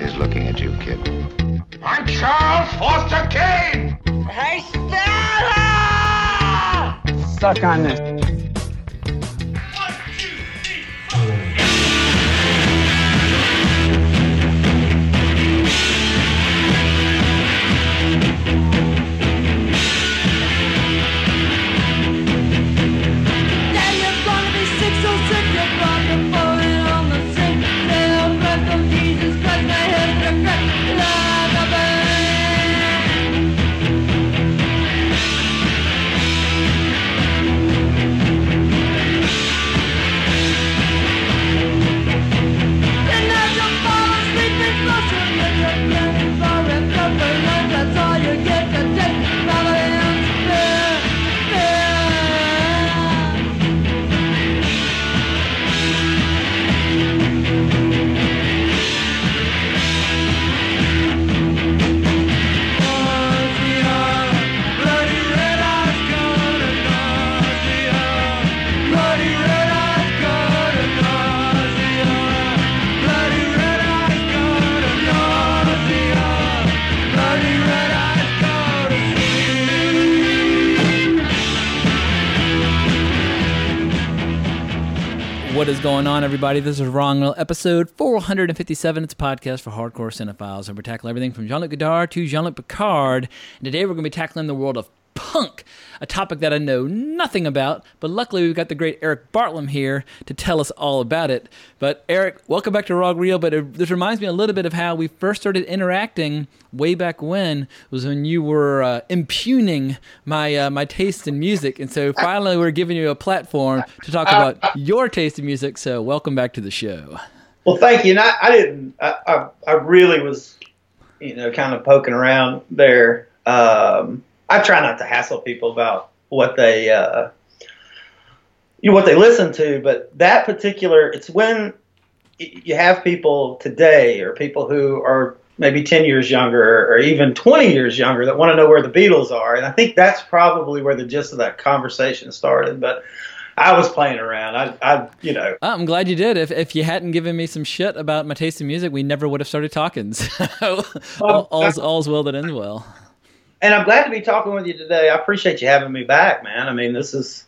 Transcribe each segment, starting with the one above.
is looking at you, kid. I'm Charles Foster Kane! Hey, Stella! Suck on this. What is going on, everybody? This is Wrong episode 457. It's a podcast for hardcore cinephiles, and we're tackling everything from Jean Luc Godard to Jean Luc Picard. And today we're going to be tackling the world of punk, a topic that I know nothing about, but luckily we've got the great Erik Bartlam here to tell us all about it. But Erik, welcome back to Wrong Reel. But it, this reminds me a little bit of how we first started interacting way back when was when you were uh, impugning my uh, my taste in music, and so finally we're giving you a platform to talk about your taste in music. So welcome back to the show. Well, thank you. And I, I didn't. I, I, I really was, you know, kind of poking around there. Um, I try not to hassle people about what they, uh, you know, what they listen to, but that particular, it's when you have people today or people who are maybe 10 years younger or even 20 years younger that want to know where the Beatles are. And I think that's probably where the gist of that conversation started. But I was playing around. I, I, you know. I'm glad you did. If, if you hadn't given me some shit about my taste in music, we never would have started talking. So all, all's, all's well that ends well and I'm glad to be talking with you today. I appreciate you having me back, man. I mean, this is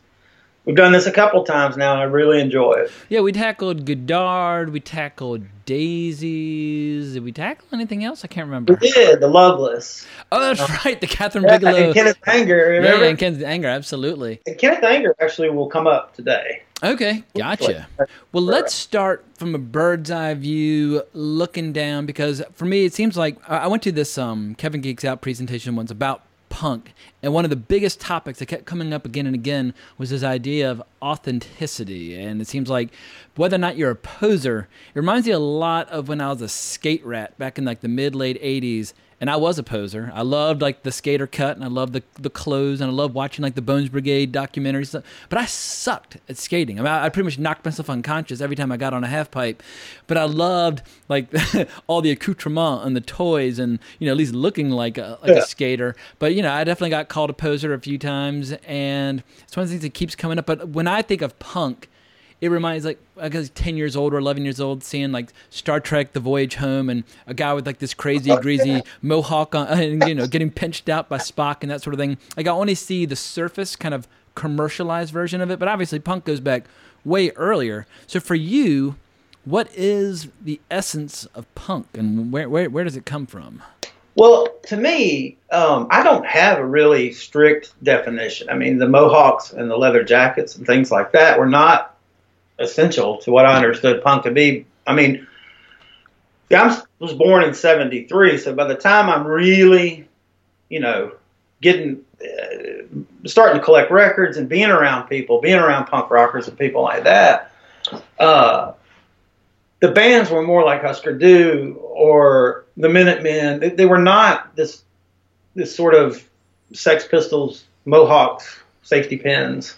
we've done this a couple times now, and I really enjoy it. Yeah, we tackled Godard, we tackled Daisies. Did we tackle anything else? I can't remember. We did the Loveless. Oh, that's uh, right, the Kathryn yeah, Bigelow. And Kenneth Anger. Remember? Yeah, and Kenneth Anger, absolutely. And Kenneth Anger actually will come up today. Okay, gotcha. Well, let's start from a bird's eye view, looking down, because for me, it seems like I went to this um, Kevin Geeks Out presentation once about punk, and one of the biggest topics that kept coming up again and again was this idea of authenticity. And it seems like whether or not you're a poser, it reminds me a lot of when I was a skate rat back in like the mid late 80s and I was a poser. I loved like the skater cut, and I loved the the clothes, and I loved watching like the Bones Brigade documentaries. But I sucked at skating. I mean, I, I pretty much knocked myself unconscious every time I got on a half pipe. But I loved like all the accoutrement and the toys, and you know at least looking like a like yeah. a skater. But you know, I definitely got called a poser a few times, and it's one of the things that keeps coming up. But when I think of punk it reminds like I guess ten years old or eleven years old, seeing like Star Trek: The Voyage Home, and a guy with like this crazy greasy mohawk on, and you know getting pinched out by Spock and that sort of thing. Like I only see the surface kind of commercialized version of it, but obviously punk goes back way earlier. So for you, what is the essence of punk, and where where where does it come from? Well, to me, um, I don't have a really strict definition. I mean, the mohawks and the leather jackets and things like that were not essential to what I understood punk to be. I mean, I was born in '73, so by the time I'm really, you know, getting uh, starting to collect records and being around people, being around punk rockers and people like that, uh, the bands were more like Husker Du or the Minutemen. They, they were not this this sort of Sex Pistols, Mohawks, safety pins.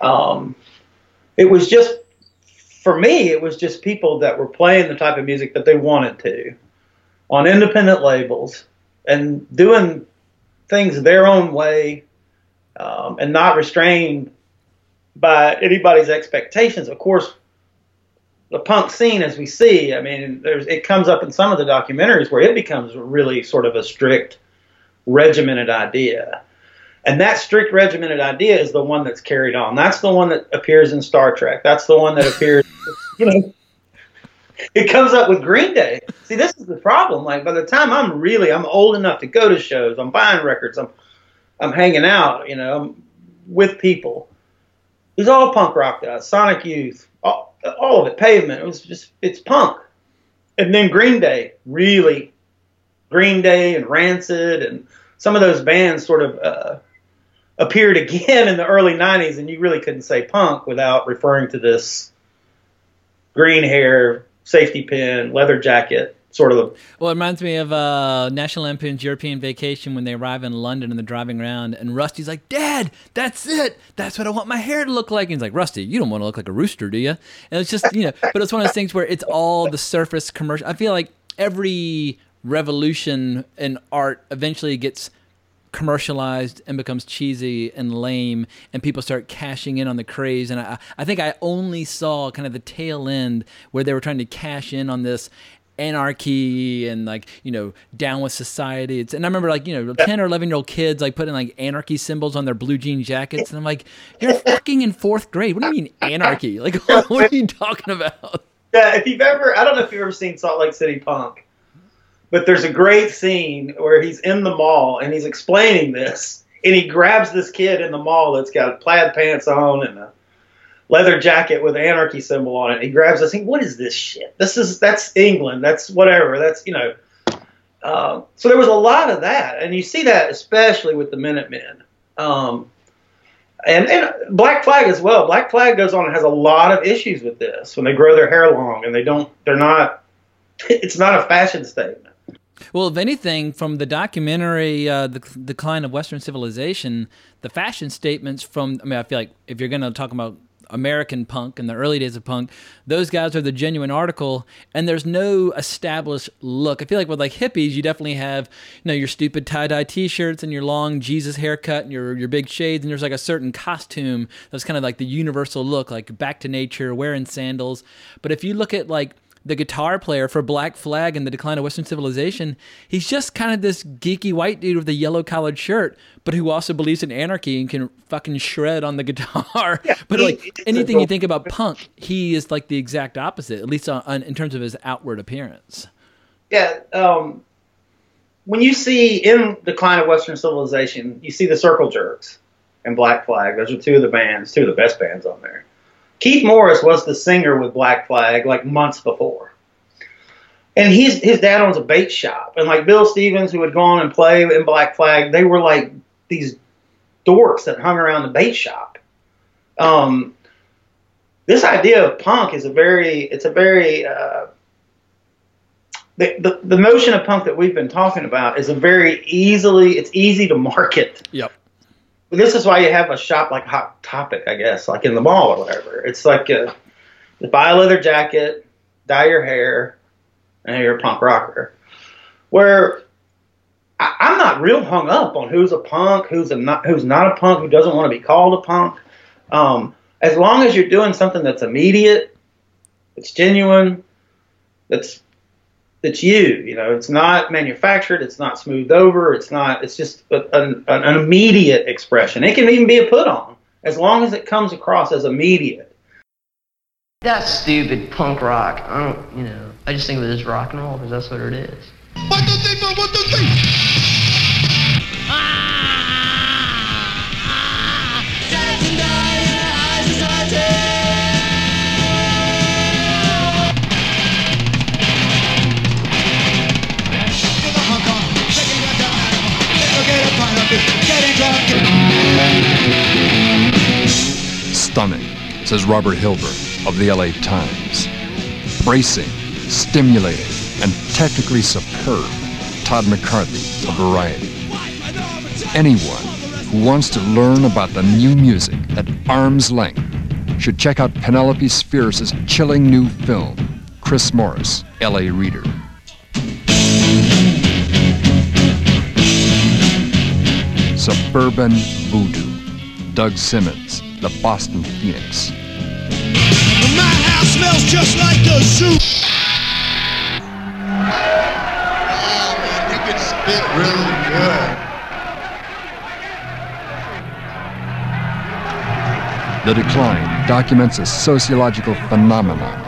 Um, it was just for me, it was just people that were playing the type of music that they wanted to on independent labels and doing things their own way um, and not restrained by anybody's expectations. Of course, the punk scene as we see. I mean, it comes up in some of the documentaries where it becomes really sort of a strict, regimented idea. And that strict regimented idea is the one that's carried on. That's the one that appears in Star Trek. That's the one that appears, you know, it comes up with Green Day. See, this is the problem. Like by the time I'm really, I'm old enough to go to shows. I'm buying records. I'm, I'm hanging out. You know, I'm with people. It's all punk rock guys. Sonic Youth, all, all of it. Pavement. It was just, it's punk. And then Green Day, really, Green Day and Rancid and some of those bands sort of uh, appeared again in the early '90s, and you really couldn't say punk without referring to this green hair, safety pin, leather jacket, sort of. Well, it reminds me of uh, National Lampoon's European Vacation when they arrive in London and they're driving around, and Rusty's like, "Dad, that's it. That's what I want my hair to look like." And he's like, "Rusty, you don't want to look like a rooster, do you?" And it's just you know, but it's one of those things where it's all the surface commercial. I feel like every revolution in art eventually gets commercialized and becomes cheesy and lame and people start cashing in on the craze. And I, I think I only saw kind of the tail end where they were trying to cash in on this anarchy and like you know down with society. It's and i remember like you know 10 or 11 year old kids like putting like anarchy symbols on their blue jean jackets. And i'm like you're fucking in fourth grade. What do you mean anarchy? Like what are you talking about? Yeah if you've ever i don't know if you've ever seen salt lake city punk but there's a great scene where he's in the mall and he's explaining this and he grabs this kid in the mall that's got plaid pants on and a leather jacket with an anarchy symbol on it. He grabs this thing. What is this shit? This is that's England. That's whatever. That's you know. Uh, so there was a lot of that, and you see that especially with the Minutemen, um, and and Black Flag as well. Black Flag goes on and has a lot of issues with this when they grow their hair long and they don't. They're not. It's not a fashion statement. Well, if anything, from the documentary uh, "The Decline of Western Civilization," the fashion statements from—I mean, I feel like if you're going to talk about American punk in the early days of punk, those guys are the genuine article, and there's no established look. I feel like with like hippies, you definitely have you know your stupid tie dye T-shirts and your long Jesus haircut and your your big shades, and there's like a certain costume that's kind of like the universal look, like back to nature, wearing sandals. But if you look at like the guitar player for Black Flag and the Decline of Western Civilization, he's just kind of this geeky white dude with a yellow collared shirt, but who also believes in anarchy and can fucking shred on the guitar. Yeah, but like anything you think about punk, he is like the exact opposite, at least on, on, in terms of his outward appearance. Yeah. Um, when you see in Decline of Western Civilization, you see the Circle Jerks and Black Flag. Those are two of the bands, two of the best bands on there. Keith Morris was the singer with Black Flag like months before. And he's, his dad owns a bait shop. And like Bill Stevens, who had gone and play in Black Flag, they were like these dorks that hung around the bait shop. Um, this idea of punk is a very, it's a very, uh, the, the, the notion of punk that we've been talking about is a very easily, it's easy to market. Yep this is why you have a shop like Hot Topic, I guess, like in the mall or whatever. It's like a, buy a leather jacket, dye your hair, and you're a punk rocker. Where I, am not real hung up on who's a punk, who's a not, who's not a punk, who doesn't want to be called a punk. Um, as long as you're doing something that's immediate, it's genuine, that's it's you. You know, it's not manufactured. It's not smoothed over. It's not. It's just a, an, an immediate expression. It can even be a put on as long as it comes across as immediate. That's stupid punk rock. I don't. You know. I just think of it as rock and roll because that's what it is. One, two, three, four, one, two, three. Ah! Stunning, says Robert Hilburn of the LA Times. Bracing, stimulating, and technically superb, Todd McCarthy of Variety. Anyone who wants to learn about the new music at arm's length should check out Penelope Spheeris' chilling new film, Chris Morris, LA Reader. Suburban Voodoo. Doug Simmons, the Boston Phoenix. My house smells just like the zoo. Oh man, he can spit really good. The Decline documents a sociological phenomenon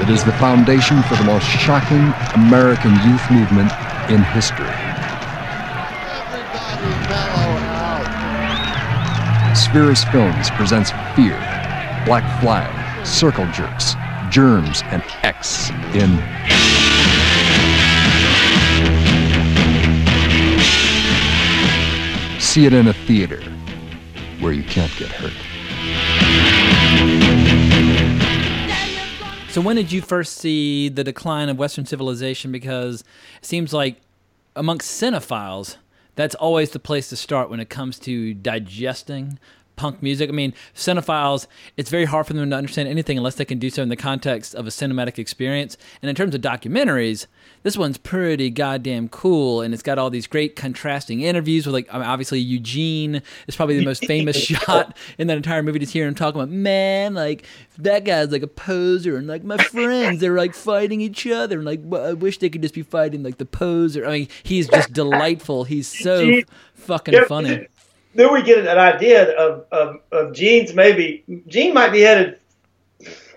that is the foundation for the most shocking American youth movement in history. Spheeris Films presents Fear, Black Flag, Circle Jerks, Germs, and X in See it in a theater where you can't get hurt. So when did you first see the decline of Western civilization? Because it seems like amongst cinephiles, that's always the place to start when it comes to digesting punk music. I mean, cinephiles, it's very hard for them to understand anything unless they can do so in the context of a cinematic experience. And in terms of documentaries, this one's pretty goddamn cool, and it's got all these great contrasting interviews with, like, I mean, obviously Eugene is probably the most famous shot in that entire movie. Just hearing him talking about, man, like that guy's like a poser, and like my friends, they're like fighting each other, and like I wish they could just be fighting like the poser. I mean, he's just delightful. He's so fucking funny. Then we get an idea of, of, of Gene's maybe Gene might be headed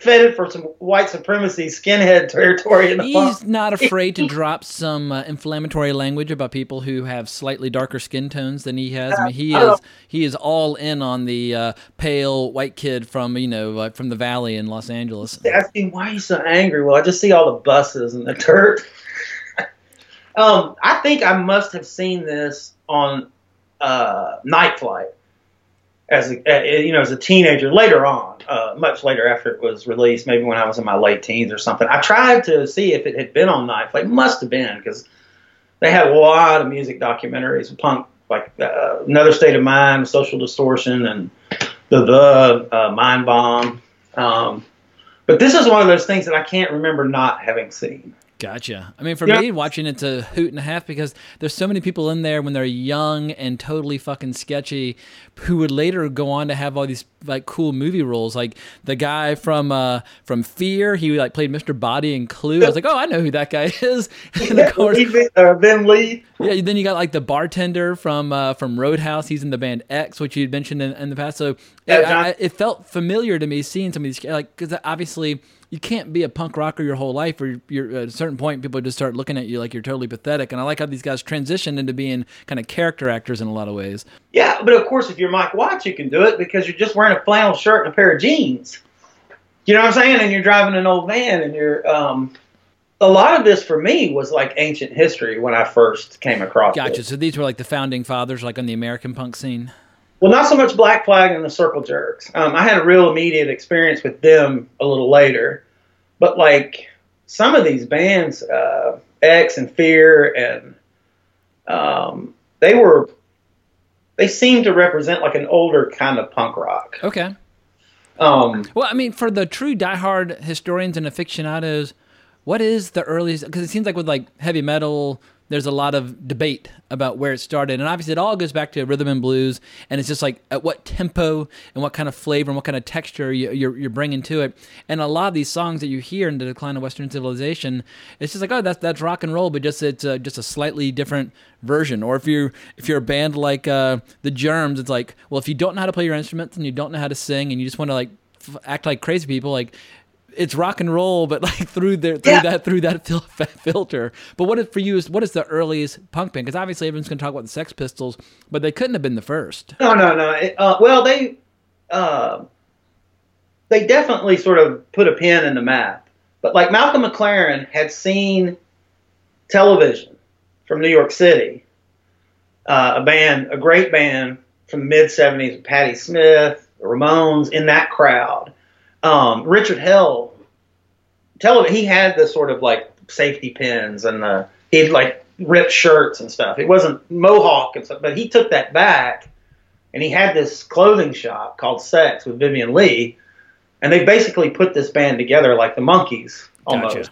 headed for some white supremacy skinhead territory in the He's not afraid to drop some uh, inflammatory language about people who have slightly darker skin tones than he has. I mean, he don't is he is all in on the uh, pale white kid from you know uh, from the valley in Los Angeles. asking why are you so angry? Well, I just see all the buses and the dirt. um, I think I must have seen this on uh, Night Flight as a, you know as a teenager. Later on, uh, much later after it was released, maybe when I was in my late teens or something. I tried to see if it had been on Night Flight. Must have been because they had a lot of music documentaries, punk like uh, Another State of Mind, Social Distortion, and the the uh, Mind Bomb. Um, but this is one of those things that I can't remember not having seen. Gotcha. I mean, for Yeah. me, watching it's a hoot and a half because there's so many people in there when they're young and totally fucking sketchy, who would later go on to have all these like cool movie roles. Like the guy from uh, from Fear, he like played Mr. Boddy in Clue. I was like, oh, I know who that guy is. and of course, Lee- uh, Ben Lee. yeah. Then you got like the bartender from uh, from Roadhouse. He's in the band X, which you'd mentioned in, in the past. So Yeah, it, I, it felt familiar to me seeing some of these like because obviously you can't be a punk rocker your whole life, or you're at a certain point people just start looking at you like you're totally pathetic. And I like how these guys transitioned into being kind of character actors in a lot of ways. Yeah, but of course, if you're Mike Watts, you can do it because you're just wearing a flannel shirt and a pair of jeans. You know what I'm saying? And you're driving an old van, and you're. Um, a lot of this for me was like ancient history when I first came across Gotcha. it. So these were like the founding fathers, like on the American punk scene. Well, not so much Black Flag and the Circle Jerks. Um, I had a real immediate experience with them a little later, but like some of these bands, uh, X and Fear, and um, they were they seemed to represent like an older kind of punk rock. Okay. Um, Well, I mean, for the true diehard historians and aficionados, what is the earliest? Because it seems like with like heavy metal, there's a lot of debate about where it started, and obviously it all goes back to rhythm and blues, and it's just like at what tempo and what kind of flavor and what kind of texture you, you're you're bringing to it. And a lot of these songs that you hear in the decline of Western civilization, it's just like oh that's that's rock and roll, but just it's uh, just a slightly different version. Or if you if you're a band like uh, the Germs, it's like well if you don't know how to play your instruments and you don't know how to sing and you just want to like act like crazy people like it's rock and roll but like through their through Yeah. that through that fil- filter but what is for you is what is the earliest punk band because obviously everyone's going to talk about the sex pistols but they couldn't have been the first no, no, no. It, uh, well, they uh, they definitely sort of put a pin in the map. But like Malcolm McLaren had seen television from New York City, uh, a band, a great band from the mid '70s, Patti Smith, the Ramones, in that crowd. Um, Richard Hell, television, he had the sort of like safety pins and the he'd like ripped shirts and stuff. It wasn't mohawk and stuff, but he took that back and he had this clothing shop called Sex with Vivian Lee, and they basically put this band together like the Monkees almost. Gotcha.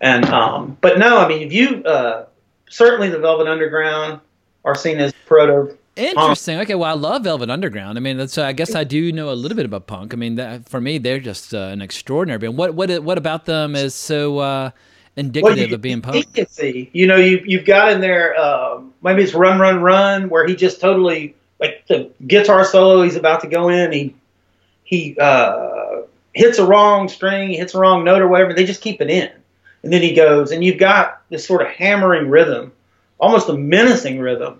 And um, but no, I mean, if you uh, certainly the Velvet Underground are seen as proto Interesting. Okay, well, I love Velvet Underground. I mean, that's, uh, I guess I do know a little bit about punk. I mean, that, for me, they're just uh, an extraordinary band. What what what about them is so uh, indicative Well, you- of being punk? can see, you know, you you've got in there. Um, maybe it's Run Run Run, where he just totally like the guitar solo. He's about to go in. He he uh, hits a wrong string, he hits a wrong note or whatever. They just keep it in, and then he goes, and you've got this sort of hammering rhythm, almost a menacing rhythm.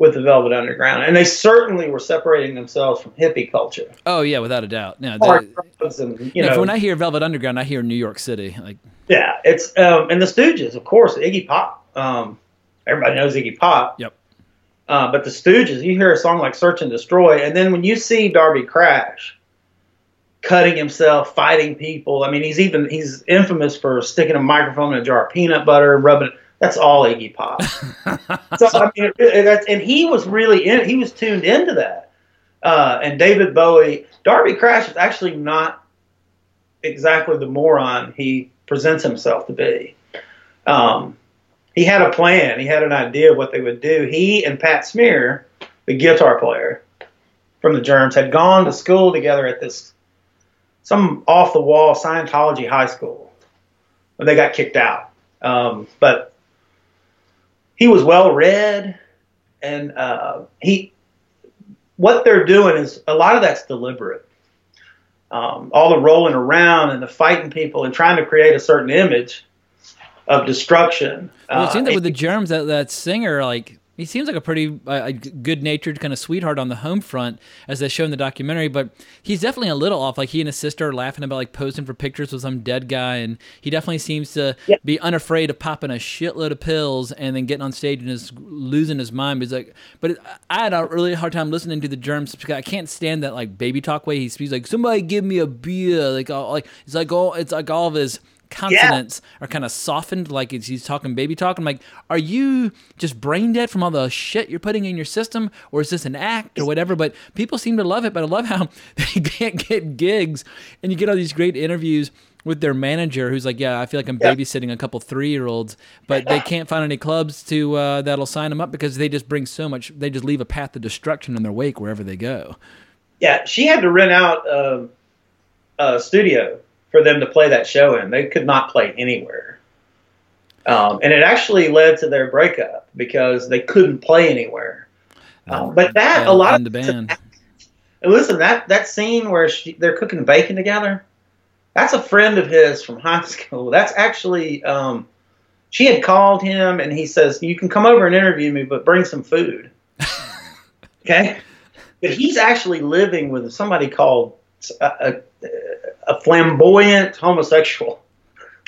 With the Velvet Underground, and they certainly were separating themselves from hippie culture. Oh yeah, without a doubt. No, Hard the, drugs and you yeah, know, when I hear Velvet Underground, I hear New York City. Like, Yeah, it's um, and the Stooges, of course, Iggy Pop. Um, everybody knows Iggy Pop. Yep. Uh, but the Stooges, you hear a song like "Search and Destroy," and then when you see Darby Crash cutting himself, fighting people, I mean, he's even he's infamous for sticking a microphone in a jar of peanut butter, and rubbing. That's all Iggy Pop. so I mean, it, and he was really in. He was tuned into that. Uh, and David Bowie, Darby Crash is actually not exactly the moron he presents himself to be. Um, he had a plan. He had an idea of what they would do. He and Pat Smear, the guitar player from the Germs, had gone to school together at this some off the wall Scientology high school. But they got kicked out. Um, but he was well read, and uh, he what they're doing is a lot of that's deliberate. Um, all the rolling around and the fighting people and trying to create a certain image of destruction. well, it seems Uh, like with the Germs, that that singer, like, he seems like a pretty uh, good-natured kind of sweetheart on the home front, as they show in the documentary. But he's definitely a little off. Like he and his sister are laughing about like posing for pictures with some dead guy, and he definitely seems to Yeah. be unafraid of popping a shitload of pills and then getting on stage and just losing his mind. But he's like, but I had a really hard time listening to the Germs because I can't stand that like baby talk way he speaks. Like somebody give me a beer. Like all, like it's like all it's like all of his consonants are kind of softened like it's, he's talking baby talk. I'm like, are you just brain dead from all the shit you're putting in your system, or is this an act or whatever? But people seem to love it. But I love how they can't get gigs, and you get all these great interviews with their manager, who's like, "Yeah, I feel like I'm Yeah. babysitting a couple three year olds, but they can't find any clubs to uh, that'll sign them up because they just bring so much. They just leave a path of destruction in their wake wherever they go." yeah, she had to rent out a, a studio for them to play that show in. They could not play anywhere. Um, and it actually led to their breakup because they couldn't play anywhere. Um, but that a lot of the band. And listen, that that scene where she, they're cooking bacon together, that's a friend of his from high school. That's actually um, she had called him and he says, "You can come over and interview me, but bring some food." okay, but he's actually living with somebody called a, a, a flamboyant homosexual.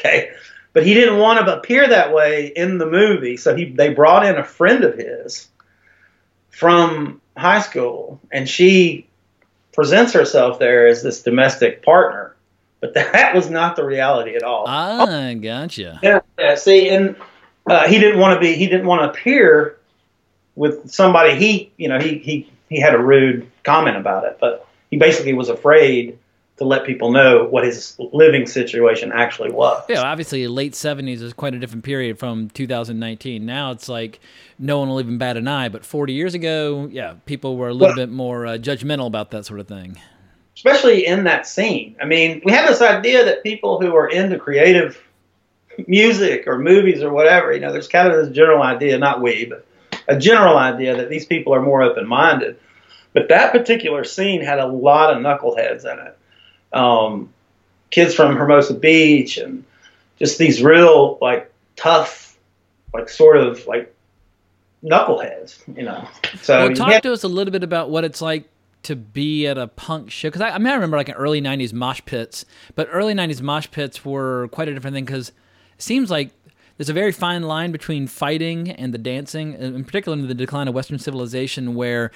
Okay, but he didn't want to appear that way in the movie, so he they brought in a friend of his from high school, and she presents herself there as this domestic partner. But that was not the reality at all. Ah, gotcha. Yeah, yeah. See, and uh, he didn't want to be. He didn't want to appear with somebody. He, you know, he he he had a rude comment about it, but he basically was afraid to let people know what his living situation actually was. Yeah, obviously, late '70s is quite a different period from 2019. Now it's like no one will even bat an eye. But 40 years ago, yeah, people were a little Well- bit more uh, judgmental about that sort of thing. especially in that scene. I mean, we have this idea that people who are into creative music or movies or whatever, you know, there's kind of this general idea, not we, but a general idea that these people are more open minded. But that particular scene had a lot of knuckleheads in it. Um, kids from Hermosa Beach and just these real, like, tough, like, sort of like knuckleheads, you know. So well, talk had- to us a little bit about what it's like to be at a punk show because I, I mean I remember like in early '90s mosh pits, but early '90s mosh pits were quite a different thing because it seems like there's a very fine line between fighting and the dancing, in particular in the decline of Western civilization, where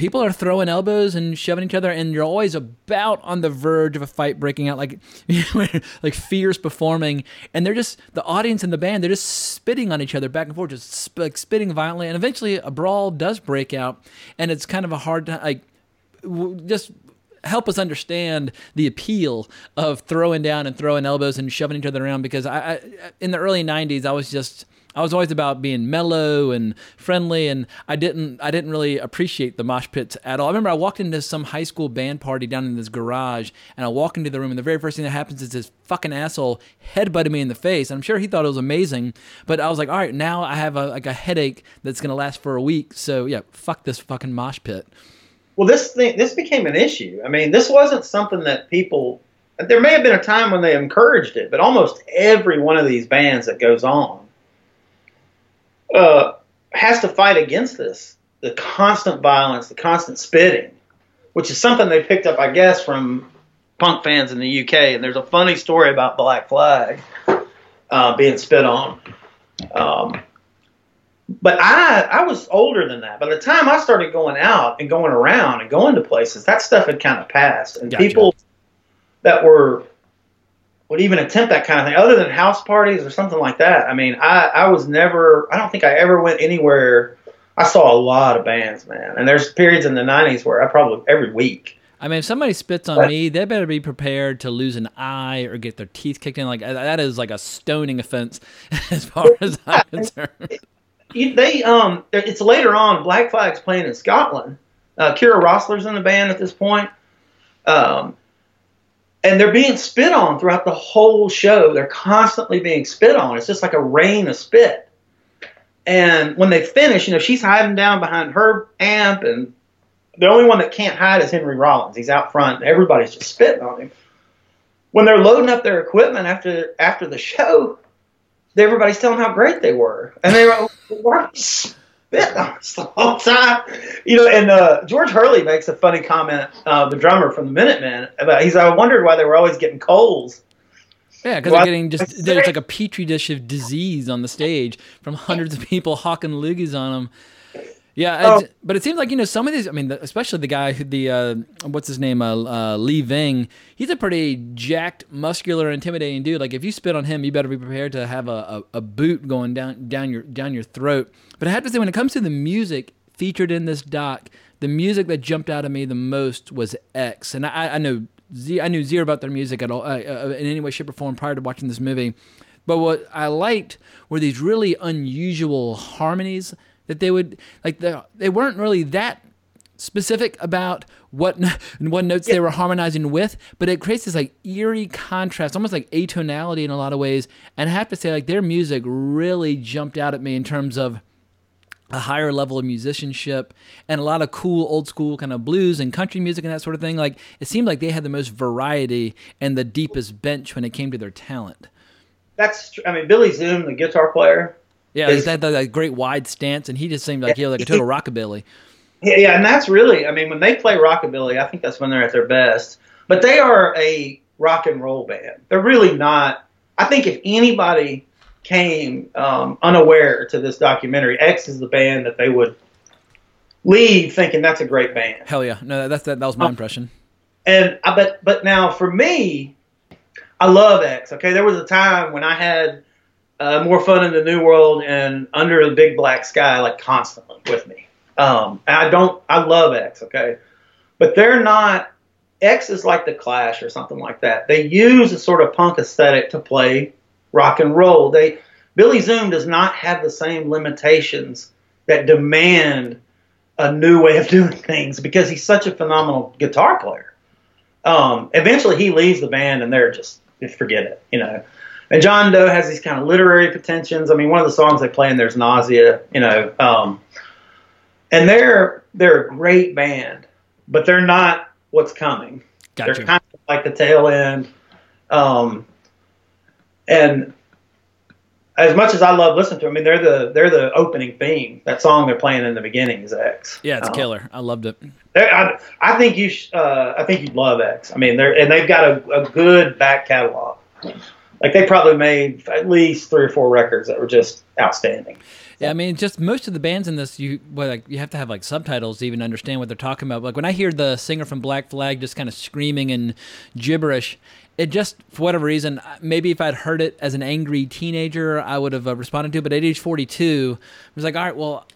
people are throwing elbows and shoving each other, and you're always about on the verge of a fight breaking out, like like Fear's performing, and they're just the audience and the band, they're just spitting on each other back and forth, just sp- like spitting violently, and eventually a brawl does break out, and it's kind of a hard time, like just help us understand the appeal of throwing down and throwing elbows and shoving each other around because I, I in the early 90s I was just I was always about being mellow and friendly, and I didn't I didn't really appreciate the mosh pits at all. I remember I walked into some high school band party down in this garage, and I walk into the room, and the very first thing that happens is this fucking asshole headbutted me in the face. And I'm sure he thought it was amazing, but I was like, all right, now I have a, like a headache that's gonna last for a week. So yeah, fuck this fucking mosh pit. Well, this thing this became an issue. I mean, this wasn't something that people. There may have been a time when they encouraged it, but almost every one of these bands that goes on uh, has to fight against this the constant violence, the constant spitting, which is something they picked up, I guess, from punk fans in the UK. And there's a funny story about Black Flag uh, being spit on. Um, but I I was older than that. By the time I started going out and going around and going to places, that stuff had kind of passed, and Gotcha. people that were would even attempt that kind of thing, other than house parties or something like that. I mean, I I was never. I don't think I ever went anywhere. I saw a lot of bands, man, and there's periods in the '90s where I probably every week. I mean, if somebody spits on me, they better be prepared to lose an eye or get their teeth kicked in. Like that is like a stoning offense, as far as I'm concerned. They um, it's later on. Black Flag's playing in Scotland. Uh, Kira Roessler's in the band at this point. Um, and they're being spit on throughout the whole show. They're constantly being spit on. It's just like a rain of spit. And when they finish, you know, she's hiding down behind her amp, and the only one that can't hide is Henry Rollins. He's out front, everybody's just spitting on him. When they're loading up their equipment after after the show, everybody's telling how great they were, and they were you on us the whole time? You know, and uh, George Hurley makes a funny comment, uh, the drummer from the Minutemen, about he's I wondered why they were always getting colds. Yeah, because Well, they're getting just there's like a petri dish of disease on the stage from hundreds of people hawking loogies on them. Yeah, Oh. but it seems like you know some of these. I mean, the, especially the guy who the uh, what's his name, uh, uh, Lee Ving. He's a pretty jacked, muscular, intimidating dude. Like if you spit on him, you better be prepared to have a, a, a boot going down down your down your throat. But I have to say, when it comes to the music featured in this doc, the music that jumped out at me the most was X, and I, I know Z, I knew zero about their music at all uh, uh, in any way, shape, or form prior to watching this movie. But what I liked were these really unusual harmonies that they would like. They they weren't really that specific about what what notes they were harmonizing with, but it creates this like eerie contrast, almost like atonality in a lot of ways. And I have to say, like their music really jumped out at me in terms of a higher level of musicianship and a lot of cool old school kind of blues and country music and that sort of thing. Like it seemed like they had the most variety and the deepest bench when it came to their talent. That's tr- I mean Billy Zoom, the guitar player. Yeah, Is- he had that, great wide stance, and he just seemed like he was like a total rockabilly. Yeah, yeah, and that's really, I mean, when they play rockabilly, I think that's when they're at their best. But they are a rock and roll band. They're really not. I think if anybody came um, unaware to this documentary, X is the band that they would leave thinking that's a great band. Hell yeah, no, that's that. That was my impression. And I but but now for me, I love X. Okay, there was a time when I had uh, more fun in the New World and Under the Big Black Sky like constantly with me. Um, I don't. I love X. Okay, but they're not. X is like the Clash or something like that. They use a sort of punk aesthetic to play rock and roll. They Billy Zoom does not have the same limitations that demand a new way of doing things because he's such a phenomenal guitar player. Um, eventually, he leaves the band, and they're just forget it, you know. And John Doe has these kind of literary pretensions. I mean, one of the songs they play in there's nausea, you know. Um, and they're they're a great band, but they're not what's coming. Gotcha. They're kind of like the tail end. Um, and as much as I love listening to them, I mean, they're the they're the opening theme. That song they're playing in the beginning is X. Yeah, it's Um, killer. I loved it. I, I think you sh- uh, I think you'd love X. I mean, they're and they've got a, a good back catalog. Like they probably made at least three or four records that were just outstanding. Yeah, I mean, just most of the bands in this, you well, like you have to have like subtitles to even understand what they're talking about. Like when I hear the singer from Black Flag just kind of screaming and gibberish, it just for whatever reason, maybe if I'd heard it as an angry teenager, I would have uh, responded to. it. But at age forty-two, I was like, all right, well.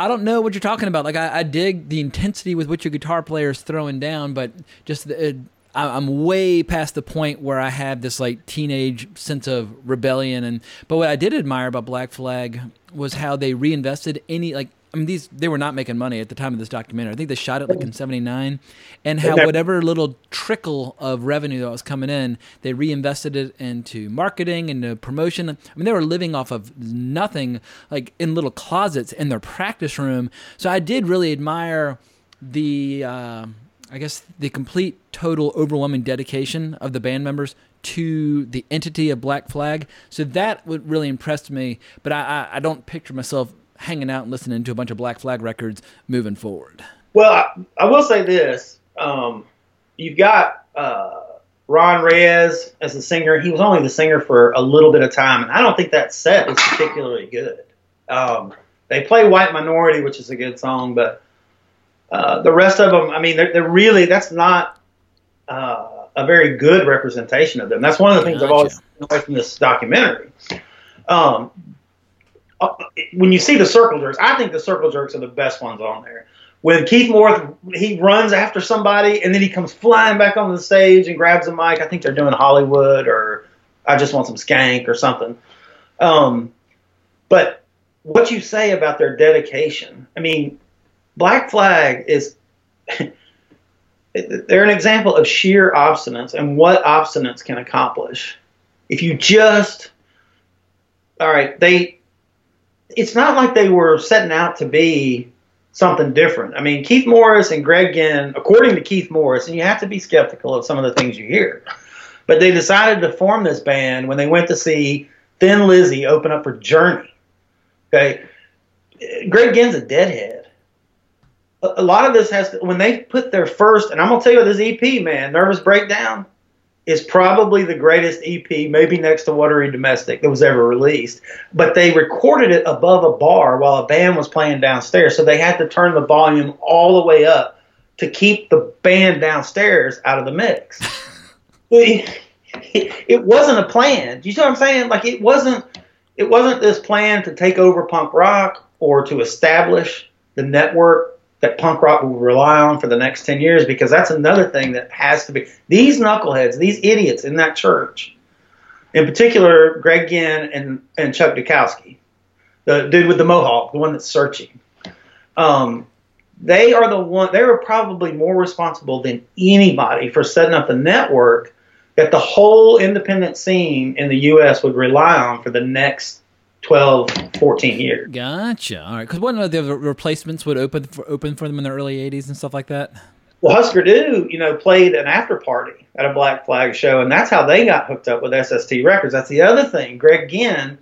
I don't know what you're talking about. Like I, I dig the intensity with which your guitar player is throwing down, but just the, I'm way past the point where I have this like teenage sense of rebellion. And but what I did admire about Black Flag was how they reinvested any like I mean, these they were not making money at the time of this documentary. I think they shot it like in '79, and how whatever little trickle of revenue that was coming in, they reinvested it into marketing and promotion. I mean, they were living off of nothing, like in little closets in their practice room. So I did really admire the, uh, I guess, the complete, total, overwhelming dedication of the band members to the entity of Black Flag. So that would really impressed me. But I, I, I don't picture myself hanging out and listening to a bunch of Black Flag records moving forward. Well, I, I will say this: um, you've got uh, Ron Reyes as the singer. He was only the singer for a little bit of time, and I don't think that set is particularly good. Um, they play White Minority, which is a good song, but uh, the rest of them, I mean, they're, they're really that's not uh, a very good representation of them. That's one of the things gotcha. I've always away from this documentary. Um, uh, when you see the circle jerks, I think the circle jerks are the best ones on there. When Keith Moore he runs after somebody and then he comes flying back on the stage and grabs a mic. I think they're doing Hollywood or I just want some skank or something. Um, but what you say about their dedication, I mean, Black Flag is they're an example of sheer obstinance and what obstinance can accomplish. If you just all right, they it's not like they were setting out to be something different. I mean, Keith Morris and Greg Ginn, according to Keith Morris, and you have to be skeptical of some of the things you hear, but they decided to form this band when they went to see Thin Lizzy open up for Journey. Okay, Greg Ginn's a deadhead. A, lot of this has to when they put their first, and I'm gonna tell you this EP, man, Nervous Breakdown is probably the greatest EP, maybe next to Watery Domestic, that was ever released. But they recorded it above a bar while a band was playing downstairs, so they had to turn the volume all the way up to keep the band downstairs out of the mix. it, it wasn't a plan. Do you see what I'm saying? Like it wasn't. It wasn't this plan to take over punk rock or to establish the network that punk rock will rely on for the next 10 years because that's another thing that has to be. These knuckleheads, these idiots in that church, in particular, Greg Ginn and, and Chuck Dukowski, the dude with the mohawk, the one that's searching, um, they are the one, they were probably more responsible than anybody for setting up the network that the whole independent scene in the U.S. would rely on for the next 12, 14 years. Gotcha. All right. Because one of the replacements would open for, open for them in the early 80s and stuff like that? Well, Husker Du, you know, played an after party at a Black Flag show, and that's how they got hooked up with SST Records. That's the other thing. Greg Ginn,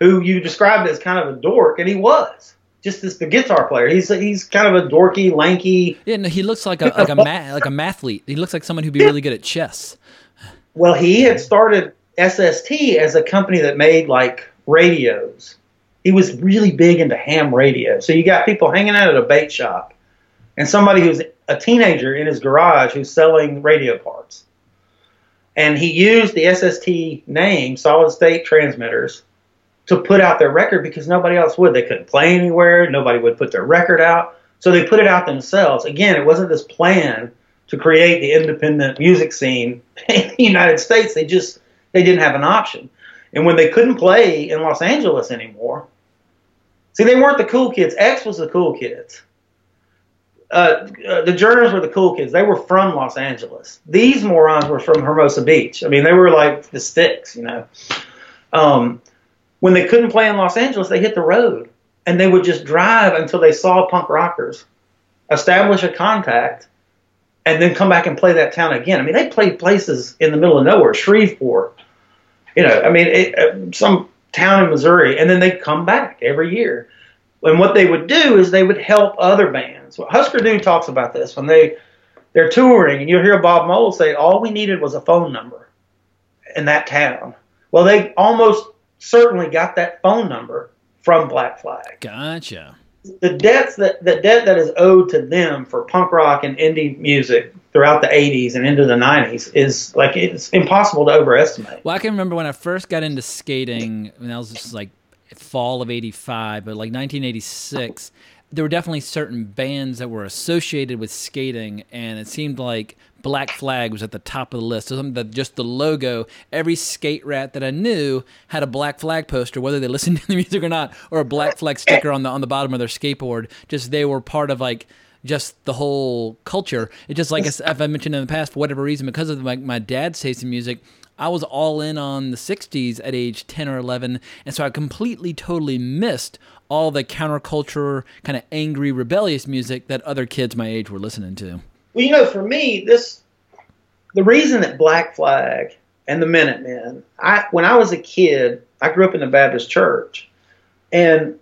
who you described as kind of a dork, and he was just as the guitar player. He's he's kind of a dorky, lanky. Yeah, no, he looks like a like a ma- like a mathlete. He looks like someone who'd be really good at chess. Well, he had started SST as a company that made like radios. He was really big into ham radio. So you got people hanging out at a bait shop and somebody who's a teenager in his garage who's selling radio parts. And he used the SST name, solid state transmitters, to put out their record because nobody else would. They couldn't play anywhere, nobody would put their record out. So they put it out themselves. Again, it wasn't this plan to create the independent music scene in the United States. They just they didn't have an option. And when they couldn't play in Los Angeles anymore, see, they weren't the cool kids. X was the cool kids. Uh, uh, the Journers were the cool kids. They were from Los Angeles. These morons were from Hermosa Beach. I mean, they were like the sticks, you know. Um, when they couldn't play in Los Angeles, they hit the road and they would just drive until they saw punk rockers, establish a contact, and then come back and play that town again. I mean, they played places in the middle of nowhere, Shreveport, you know, I mean, it, uh, some town in Missouri, and then they come back every year. And what they would do is they would help other bands. Well, Husker Du talks about this when they they're touring, and you'll hear Bob Mould say, "All we needed was a phone number in that town." Well, they almost certainly got that phone number from Black Flag. Gotcha the debts that the debt that is owed to them for punk rock and indie music throughout the 80s and into the 90s is like it's impossible to overestimate. Well, I can remember when I first got into skating, and that was just like fall of 85, but like 1986, there were definitely certain bands that were associated with skating, and it seemed like Black Flag was at the top of the list. So something that just the logo, every skate rat that I knew had a Black Flag poster, whether they listened to the music or not, or a Black Flag sticker on the on the bottom of their skateboard. Just they were part of like just the whole culture. It just like as I mentioned in the past, for whatever reason, because of my, my dad's taste in music, I was all in on the 60s at age 10 or 11. And so I completely, totally missed all the counterculture, kind of angry, rebellious music that other kids my age were listening to. Well, you know, for me, this the reason that Black Flag and the Minutemen. I when I was a kid, I grew up in the Baptist church, and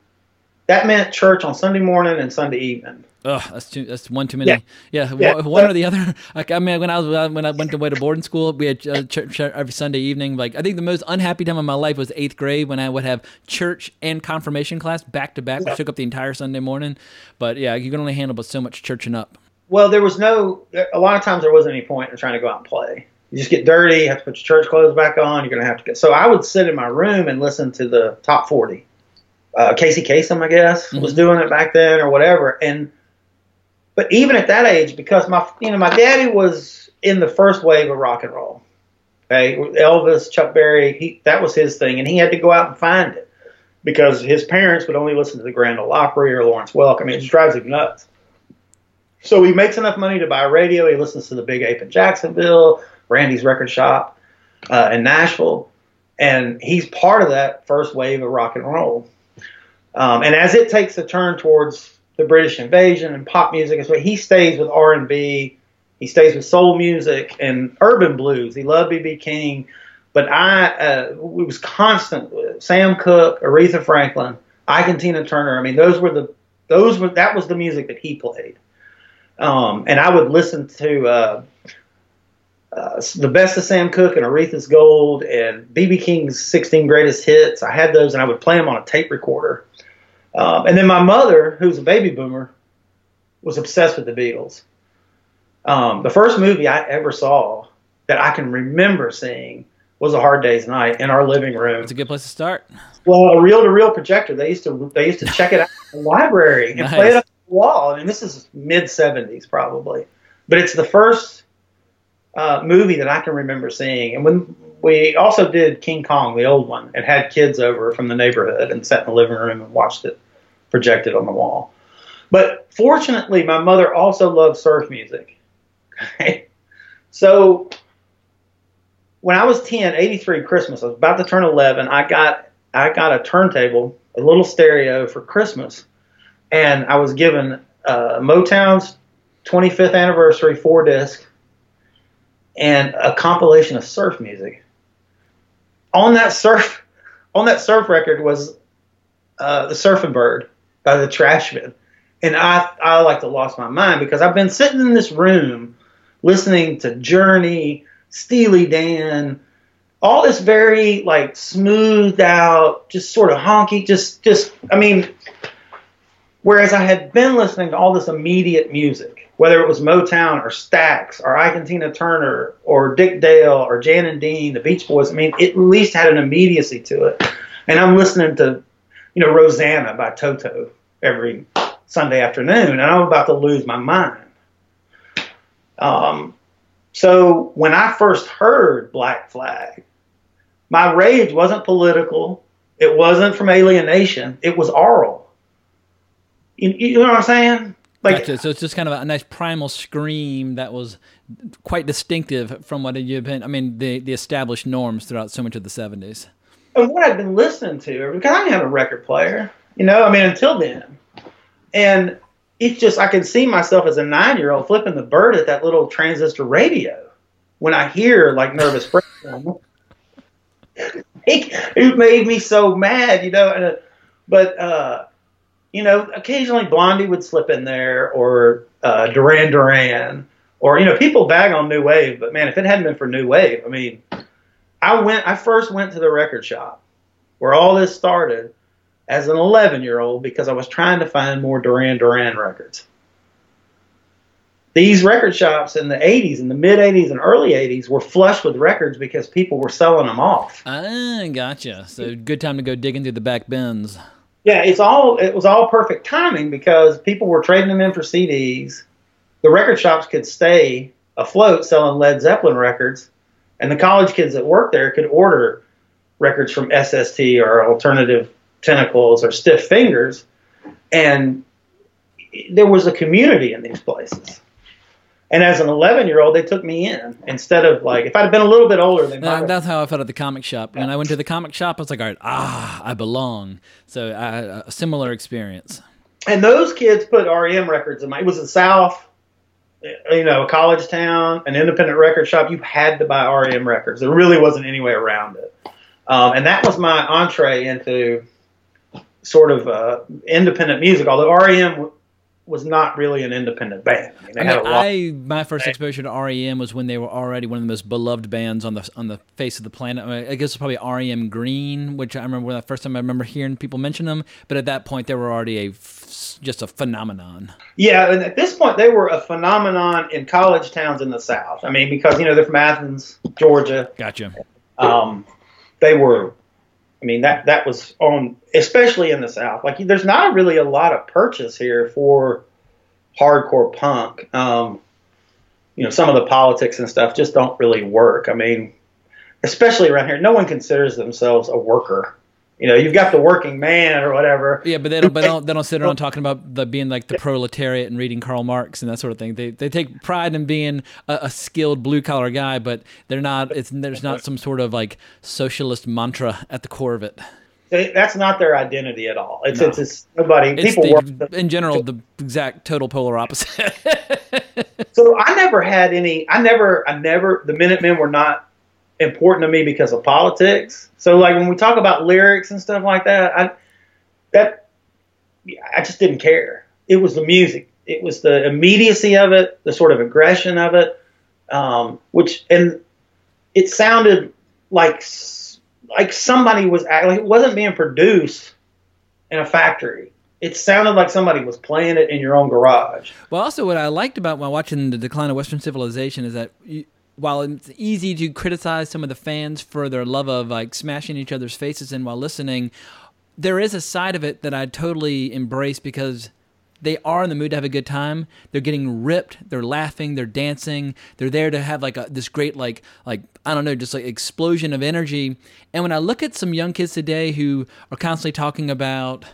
that meant church on Sunday morning and Sunday evening. Oh, that's too. That's one too many. Yeah, yeah, yeah. one or the other. Like, I mean, when I was when I went away to boarding school, we had uh, church every Sunday evening. Like, I think the most unhappy time of my life was eighth grade when I would have church and confirmation class back to back, which took up the entire Sunday morning. But yeah, you can only handle but so much churching up. Well, there was no. A lot of times there wasn't any point in trying to go out and play. You just get dirty. You have to put your church clothes back on. You're gonna have to get. So I would sit in my room and listen to the top forty. Uh, Casey Kasem, I guess, mm-hmm. was doing it back then or whatever, and but even at that age, because my you know my daddy was in the first wave of rock and roll. Okay, Elvis, Chuck Berry, he, that was his thing, and he had to go out and find it because his parents would only listen to the Grand Ole Opry or Lawrence Welk. I mean, it just drives him nuts. So he makes enough money to buy a radio. He listens to the Big Ape in Jacksonville, Randy's Record Shop uh, in Nashville, and he's part of that first wave of rock and roll. Um, and as it takes a turn towards the British invasion and pop music. So he stays with R and B. He stays with soul music and urban blues. He loved B.B. King, but I uh, it was constant. Sam Cooke, Aretha Franklin, Ike and Tina Turner. I mean, those were the those were that was the music that he played. Um, and I would listen to uh, uh, the best of Sam Cooke and Aretha's Gold and BB King's 16 Greatest Hits. I had those, and I would play them on a tape recorder. Um, and then my mother, who's a baby boomer, was obsessed with the Beatles. Um, the first movie I ever saw that I can remember seeing was A Hard Day's Night in our living room. It's a good place to start. Well, a reel-to-reel projector. They used to they used to check it out in the library and nice. play it the wall. I mean, this is mid '70s probably, but it's the first uh, movie that I can remember seeing. And when we also did King Kong, the old one, and had kids over from the neighborhood and sat in the living room and watched it projected on the wall. But fortunately, my mother also loved surf music. Okay? So when I was 10, 83 Christmas, I was about to turn 11, I got I got a turntable, a little stereo for Christmas, and I was given uh, Motown's 25th anniversary four disc and a compilation of surf music. On that surf, on that surf record was uh, the Surfing Bird by the Trashmen, and I I like to lost my mind because I've been sitting in this room listening to Journey, Steely Dan, all this very like smoothed out, just sort of honky, just just I mean, whereas I had been listening to all this immediate music, whether it was Motown or Stax or Ike and Tina Turner or Dick Dale or Jan and Dean, the Beach Boys. I mean, it at least had an immediacy to it. And I'm listening to, you know, Rosanna by Toto every Sunday afternoon, and I'm about to lose my mind. Um, so when I first heard Black Flag, my rage wasn't political. It wasn't from alienation. It was aural. You, you know what I'm saying? Like, gotcha. So it's just kind of a nice primal scream that was quite distinctive from what you've been. I mean, the the established norms throughout so much of the '70s. And what I've been listening to, because I didn't have a record player. You know, I mean, until then, and it's just I can see myself as a nine-year-old flipping the bird at that little transistor radio when I hear like nervous breakdown. it made me so mad, you know. And, uh, but uh, you know, occasionally Blondie would slip in there, or uh, Duran Duran, or you know, people bag on New Wave, but man, if it hadn't been for New Wave, I mean, I went, I first went to the record shop where all this started as an 11 year old because I was trying to find more Duran Duran records. These record shops in the 80s, in the mid 80s and early 80s, were flush with records because people were selling them off. Ah, gotcha. So good time to go digging through the back bins. Yeah, it's all it was all perfect timing because people were trading them in for CDs. The record shops could stay afloat selling Led Zeppelin records, and the college kids that worked there could order records from SST or Alternative Tentacles or Stiff Fingers, and there was a community in these places. And as an 11 year old, they took me in instead of like, if I'd been a little bit older, they might. that's how I felt at the comic shop. When I went to the comic shop, I was like, all right, ah, I belong. So I, a similar experience. And those kids put REM records in my, it was the South, you know, a college town, an independent record shop. You had to buy REM records. There really wasn't any way around it. Um, and that was my entree into sort of uh, independent music, although REM was not really an independent band. I, mean, I, mean, I my first exposure to REM was when they were already one of the most beloved bands on the on the face of the planet. I, mean, I guess it's probably REM Green, which I remember when the first time I remember hearing people mention them. But at that point, they were already a just a phenomenon. Yeah, and at this point, they were a phenomenon in college towns in the South. I mean, because you know they're from Athens, Georgia. Gotcha. Um, they were I mean that that was on especially in the South. Like there's not really a lot of purchase here for hardcore punk. Um, you know, some of the politics and stuff just don't really work. I mean, especially around here, no one considers themselves a worker. You know, you've got the working man or whatever. Yeah, but they don't. But they don't, they don't sit around talking about the being like the proletariat and reading Karl Marx and that sort of thing. They they take pride in being a, a skilled blue collar guy, but they're not. It's there's not some sort of like socialist mantra at the core of it. They, that's not their identity at all. It's no. it's, it's nobody. It's people the, work in general the exact total polar opposite. so I never had any. I never. I never. The Minutemen were not important to me because of politics. So like when we talk about lyrics and stuff like that, I that I just didn't care. It was the music. It was the immediacy of it, the sort of aggression of it, um, which and it sounded like like somebody was like it wasn't being produced in a factory. It sounded like somebody was playing it in your own garage. Well, also what I liked about while watching the decline of Western civilization is that you, while it's easy to criticize some of the fans for their love of like smashing each other's faces in while listening, there is a side of it that I totally embrace because they are in the mood to have a good time. They're getting ripped. They're laughing. They're dancing. They're there to have like a, this great like like I don't know just like explosion of energy. And when I look at some young kids today who are constantly talking about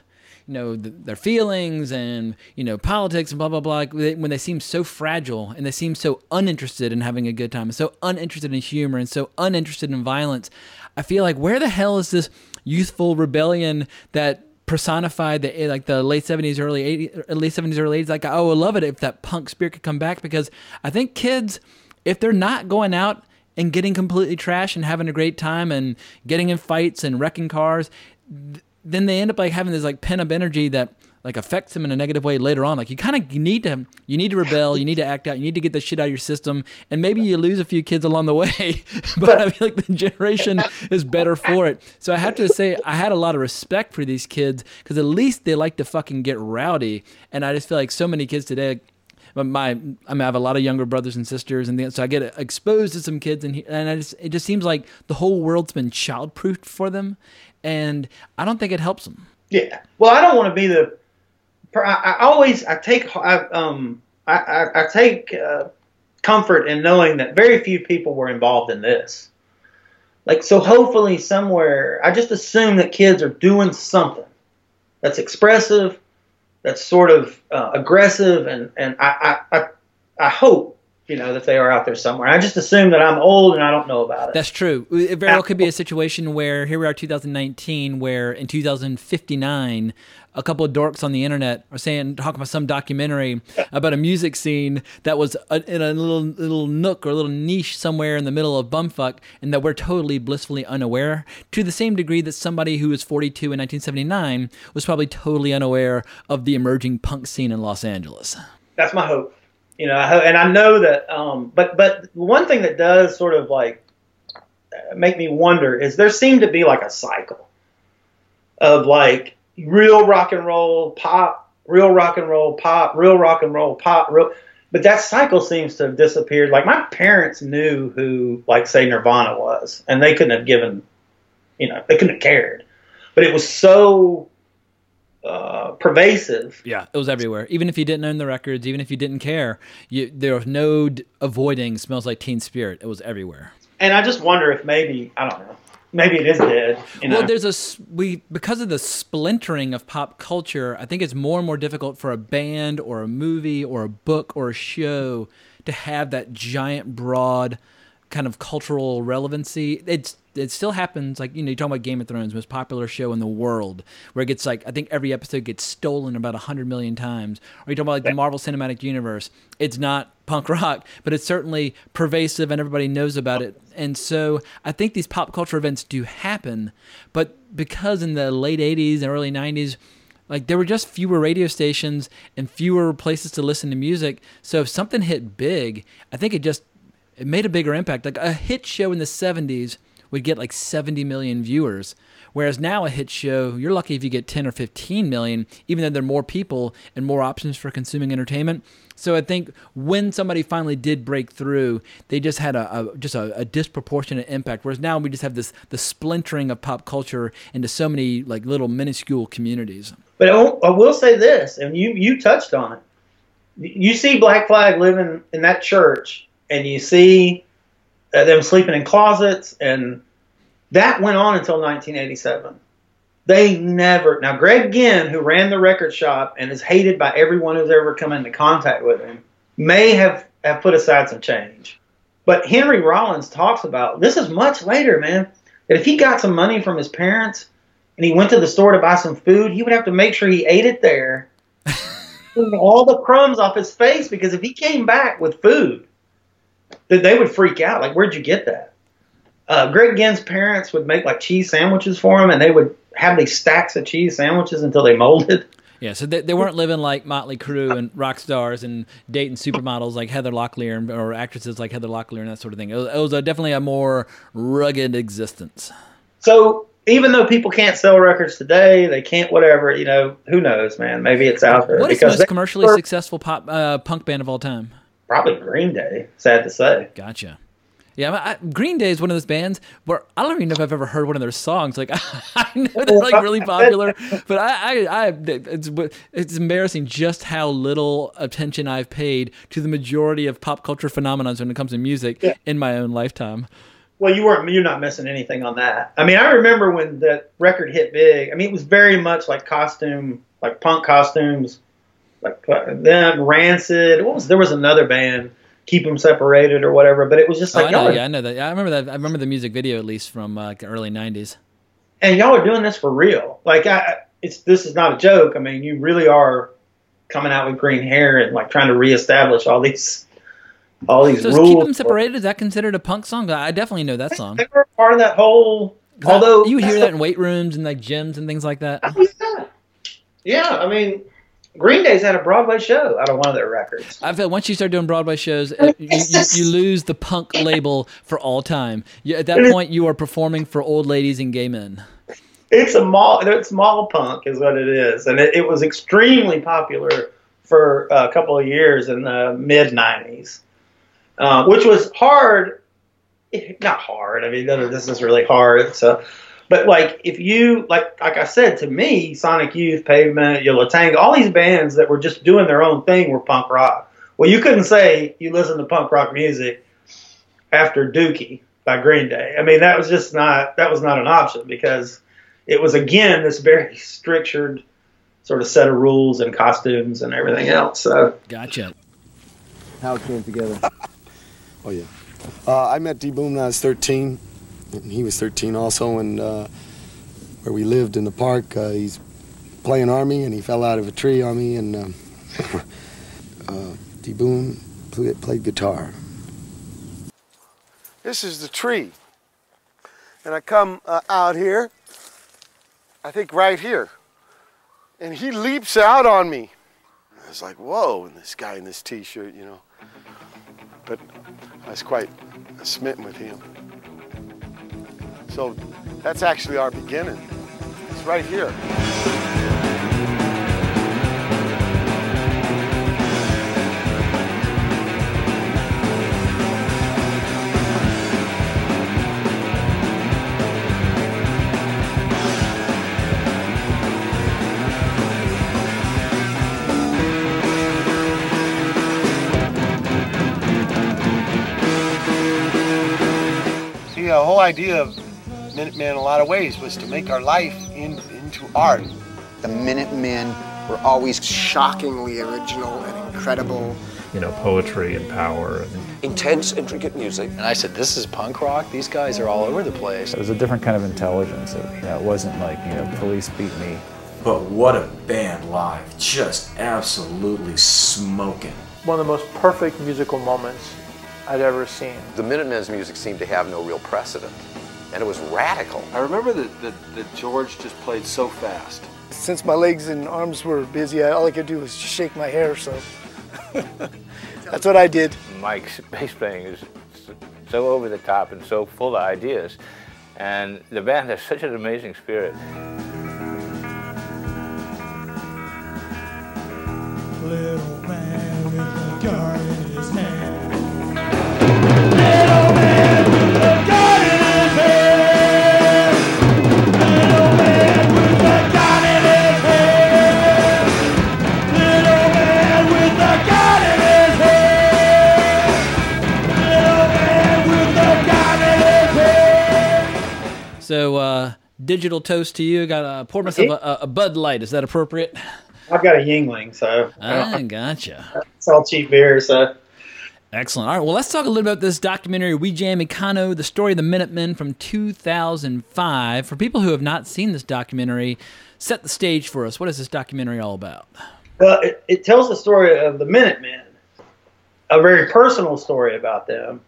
you know the, their feelings and you know politics and blah blah blah when they seem so fragile and they seem so uninterested in having a good time and so uninterested in humor and so uninterested in violence i feel like where the hell is this youthful rebellion that personified the like the late 70s early 80s uh, late 70s early 80s like i love it if that punk spirit could come back because i think kids if they're not going out and getting completely trash and having a great time and getting in fights and wrecking cars then they end up like having this like pent up energy that like affects them in a negative way later on. Like you kind of need to you need to rebel, you need to act out, you need to get the shit out of your system, and maybe you lose a few kids along the way. but I feel like the generation is better for it. So I have to say I had a lot of respect for these kids because at least they like to fucking get rowdy, and I just feel like so many kids today. My, I mean, I have a lot of younger brothers and sisters, and so I get exposed to some kids, and and I just, it just seems like the whole world's been childproofed for them, and I don't think it helps them. Yeah. Well, I don't want to be the. I, I always I take I, um I, I, I take uh, comfort in knowing that very few people were involved in this. Like so, hopefully somewhere I just assume that kids are doing something that's expressive, that's sort of uh, aggressive, and and I, I I I hope you know, that they are out there somewhere. I just assume that I'm old and I don't know about it. That's true. Uh, it very well could be a situation where here we are, 2019, where in 2059, a couple of dorks on the internet are saying, talking about some documentary about a music scene that was in a little little nook or a little niche somewhere in the middle of bumfuck, and that we're totally blissfully unaware. To the same degree that somebody who was 42 in 1979 was probably totally unaware of the emerging punk scene in Los Angeles. That's my hope you know, and I know that, um, but but one thing that does sort of like make me wonder is there seemed to be like a cycle of like real rock and roll pop, real rock and roll pop, real rock and roll pop, real. But that cycle seems to have disappeared. Like my parents knew who, like, say Nirvana was, and they couldn't have given, you know, they couldn't have cared. But it was so uh, pervasive. Yeah, it was everywhere. Even if you didn't own the records, even if you didn't care, you, there was no d- avoiding "Smells Like Teen Spirit." It was everywhere. And I just wonder if maybe I don't know, maybe it is dead. You know? Well, there's a we because of the splintering of pop culture. I think it's more and more difficult for a band or a movie or a book or a show to have that giant, broad kind of cultural relevancy. It's it still happens. Like you know, you're talking about Game of Thrones, most popular show in the world, where it gets like I think every episode gets stolen about hundred million times. Or you talking about like the Marvel Cinematic Universe. It's not punk rock, but it's certainly pervasive and everybody knows about it. And so I think these pop culture events do happen, but because in the late '80s and early '90s like there were just fewer radio stations and fewer places to listen to music. So if something hit big, I think it just it made a bigger impact. Like a hit show in the 70s would get like 70 million viewers. Whereas now a hit show, you're lucky if you get 10 or 15 million, even though there are more people and more options for consuming entertainment. So I think when somebody finally did break through, they just had a, a just a, a, disproportionate impact. Whereas now we just have this the splintering of pop culture into so many like little minuscule communities. But I will say this, and you you touched on it. You see Black Flag living in that church, and you see Uh, them sleeping in closets, and that went on until 1987. They never. Now, Greg Ginn, who ran the record shop and is hated by everyone who's ever come into contact with him, may have, have put aside some change. But Henry Rollins talks about this is much later, man. That if he got some money from his parents and he went to the store to buy some food, he would have to make sure he ate it there. all the crumbs off his face because if he came back with food, that they would freak out. Like, where'd you get that? Uh, Greg Ginn's parents would make like cheese sandwiches for him, and they would have these stacks of cheese sandwiches until they molded. Yeah, so they, they weren't living like Motley Crue and rock stars and dating supermodels like Heather Locklear or actresses like Heather Locklear and that sort of thing. It was, it was a, definitely a more rugged existence. So even though people can't sell records today, they can't whatever. You know, who knows, man? Maybe it's out there. What is the most commercially were, successful pop uh, punk band of all time? Probably Green Day. Sad to say. Gotcha. Yeah, I, Green Day is one of those bands where I don't even know if I've ever heard one of their songs. Like I, know they're like really popular, but I, I, I, it's it's embarrassing just how little attention I've paid to the majority of pop culture phenomena when it comes to music yeah. in my own lifetime. Well, you weren't. You're not missing anything on that. I mean, I remember when the record hit big. I mean, it was very much like costume, like punk costumes, like then Rancid. What was there was another band keep them separated or whatever. But it was just like, oh, I know, yeah, I know that. I remember that. I remember the music video at least from uh, early '90s. And y'all are doing this for real. Like, I, it's this is not a joke. I mean, you really are coming out with green hair and like trying to reestablish all these all these so rules. Keep them separated. Is that considered a punk song? I definitely know that song. They were part of that whole. Although you hear that in weight rooms and like gyms and things like that. Oh, yeah. yeah, I mean, Green Day's had a Broadway show out of one of their records. I feel once you start doing Broadway shows, you, you, you, lose the punk label for all time. You, at that point, you are performing for old ladies and gay men. It's a mall. It's mall punk is what it is, and it, it was extremely popular for a couple of years in the mid '90s, uh, which was hard. Not hard. I mean, none of this is really hard. So but like if you like like I said to me, Sonic Youth, Pavement, Yo La Tengo, all these bands that were just doing their own thing were punk rock. Well, you couldn't say you listen to punk rock music after Dookie by Green Day. I mean, that was just not that was not an option because it was again this very strictured sort of set of rules and costumes and everything else. So gotcha. How it came together. oh yeah. Uh, I met D Boon when I was 13 and he was 13 also, and uh, where we lived in the park, uh, he's playing army, and he fell out of a tree on me, and um, uh, D. Boon played, played guitar. This is the tree, and I come uh, out here, I think right here, and he leaps out on me. I was like, whoa, and this guy in this t-shirt, you know. But I was quite smitten with him. So that's actually our beginning. It's right here. the whole idea of Minutemen in a lot of ways was to make our life in, into art. The Minutemen were always shockingly original and incredible. You know, poetry and power. And Intense, intricate music. And I said, this is punk rock? These guys are all over the place. It was a different kind of intelligence. It, you know, it wasn't like, you know, police beat me. But what a band live. Just absolutely smoking. One of the most perfect musical moments I'd ever seen. The Minutemen's music seemed to have no real precedent, and it was radical. I remember that, that, that George just played so fast. Since my legs and arms were busy, all I could do was shake my hair, so that's what I did. Mike's bass playing is so over the top and so full of ideas, and the band has such an amazing spirit. Little man with a gun in his hand. So, uh, digital toast to you. Got to pour myself a, a, Bud Light. Is that appropriate? I've got a Yuengling, so I gotcha. It's all cheap beer, so. Excellent. All right. Well, let's talk a little about this documentary, We Jam Econo, the story of the Minutemen from 2005. For people who have not seen this documentary, set the stage for us. What is this documentary all about? Well, it, it tells the story of the Minutemen, a very personal story about them.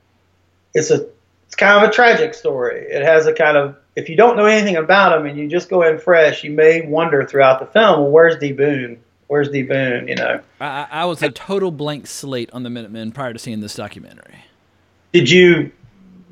It's a it's kind of a tragic story. It has a kind of if you don't know anything about them and you just go in fresh, you may wonder throughout the film, well, where's D Boon? Where's D Boon? You know, I, I was a total blank slate on the Minutemen prior to seeing this documentary. Did you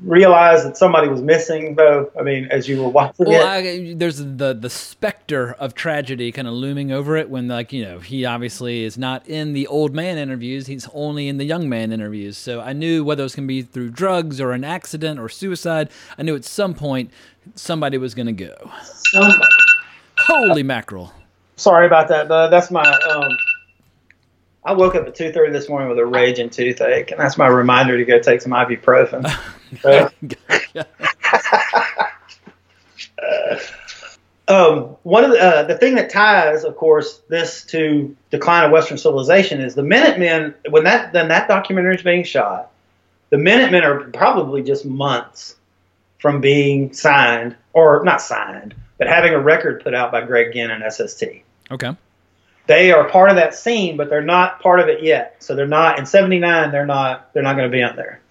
realize that somebody was missing though? I mean, as you were watching well, it, I, there's the the specter of tragedy kind of looming over it. When like you know he obviously is not in the old man interviews; he's only in the young man interviews. So I knew whether it was going to be through drugs or an accident or suicide. I knew at some point somebody was going to go. Somebody. Holy mackerel! Sorry about that, bud. That's my. Um, I woke up at two thirty this morning with a raging toothache, and that's my reminder to go take some ibuprofen. uh, um, one of the uh, the thing that ties, of course, this to decline of Western civilization is the Minutemen. When that then that documentary is being shot, the Minutemen are probably just months from being signed, or not signed, but having a record put out by Greg Ginn and SST. Okay. They are part of that scene, but they're not part of it yet. So they're not in '79. They're not. They're not going to be on there.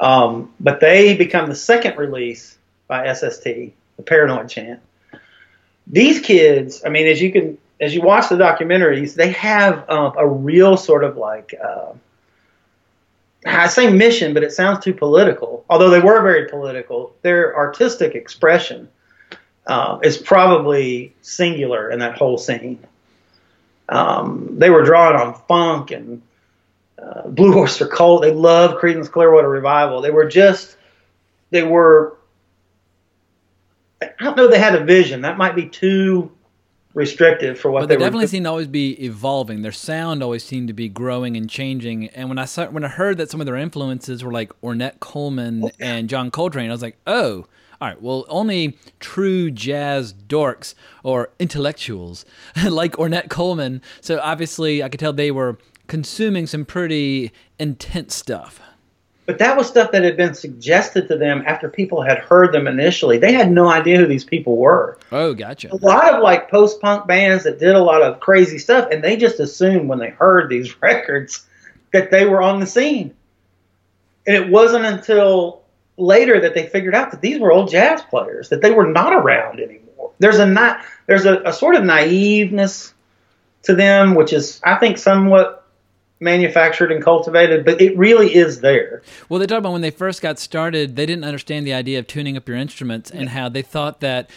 Um, but they become the second release by SST, the Paranoid Chant. These kids, I mean, as you can, as you watch the documentaries, they have um, a real sort of like, uh, I say mission, but it sounds too political. Although they were very political, their artistic expression uh, is probably singular in that whole scene. Um, they were drawing on funk and uh, Blue Oyster Cult. They loved Creedence Clearwater Revival. They were just, they were. I don't know. They had a vision. That might be too restrictive for what they but they, they definitely were. seem to always be evolving. Their sound always seemed to be growing and changing. And when I saw, when I heard that some of their influences were like Ornette Coleman oh, yeah. and John Coltrane, I was like, oh. All right, well, only true jazz dorks or intellectuals like Ornette Coleman. So obviously, I could tell they were consuming some pretty intense stuff. But that was stuff that had been suggested to them after people had heard them initially. They had no idea who these people were. Oh, gotcha. A lot of like post punk bands that did a lot of crazy stuff, and they just assumed when they heard these records that they were on the scene. And it wasn't until later that they figured out that these were old jazz players, that they were not around anymore. There's a not there's a, a sort of naiveness to them, which is I think somewhat manufactured and cultivated, but it really is there. Well, they talk about when they first got started, they didn't understand the idea of tuning up your instruments and how they thought that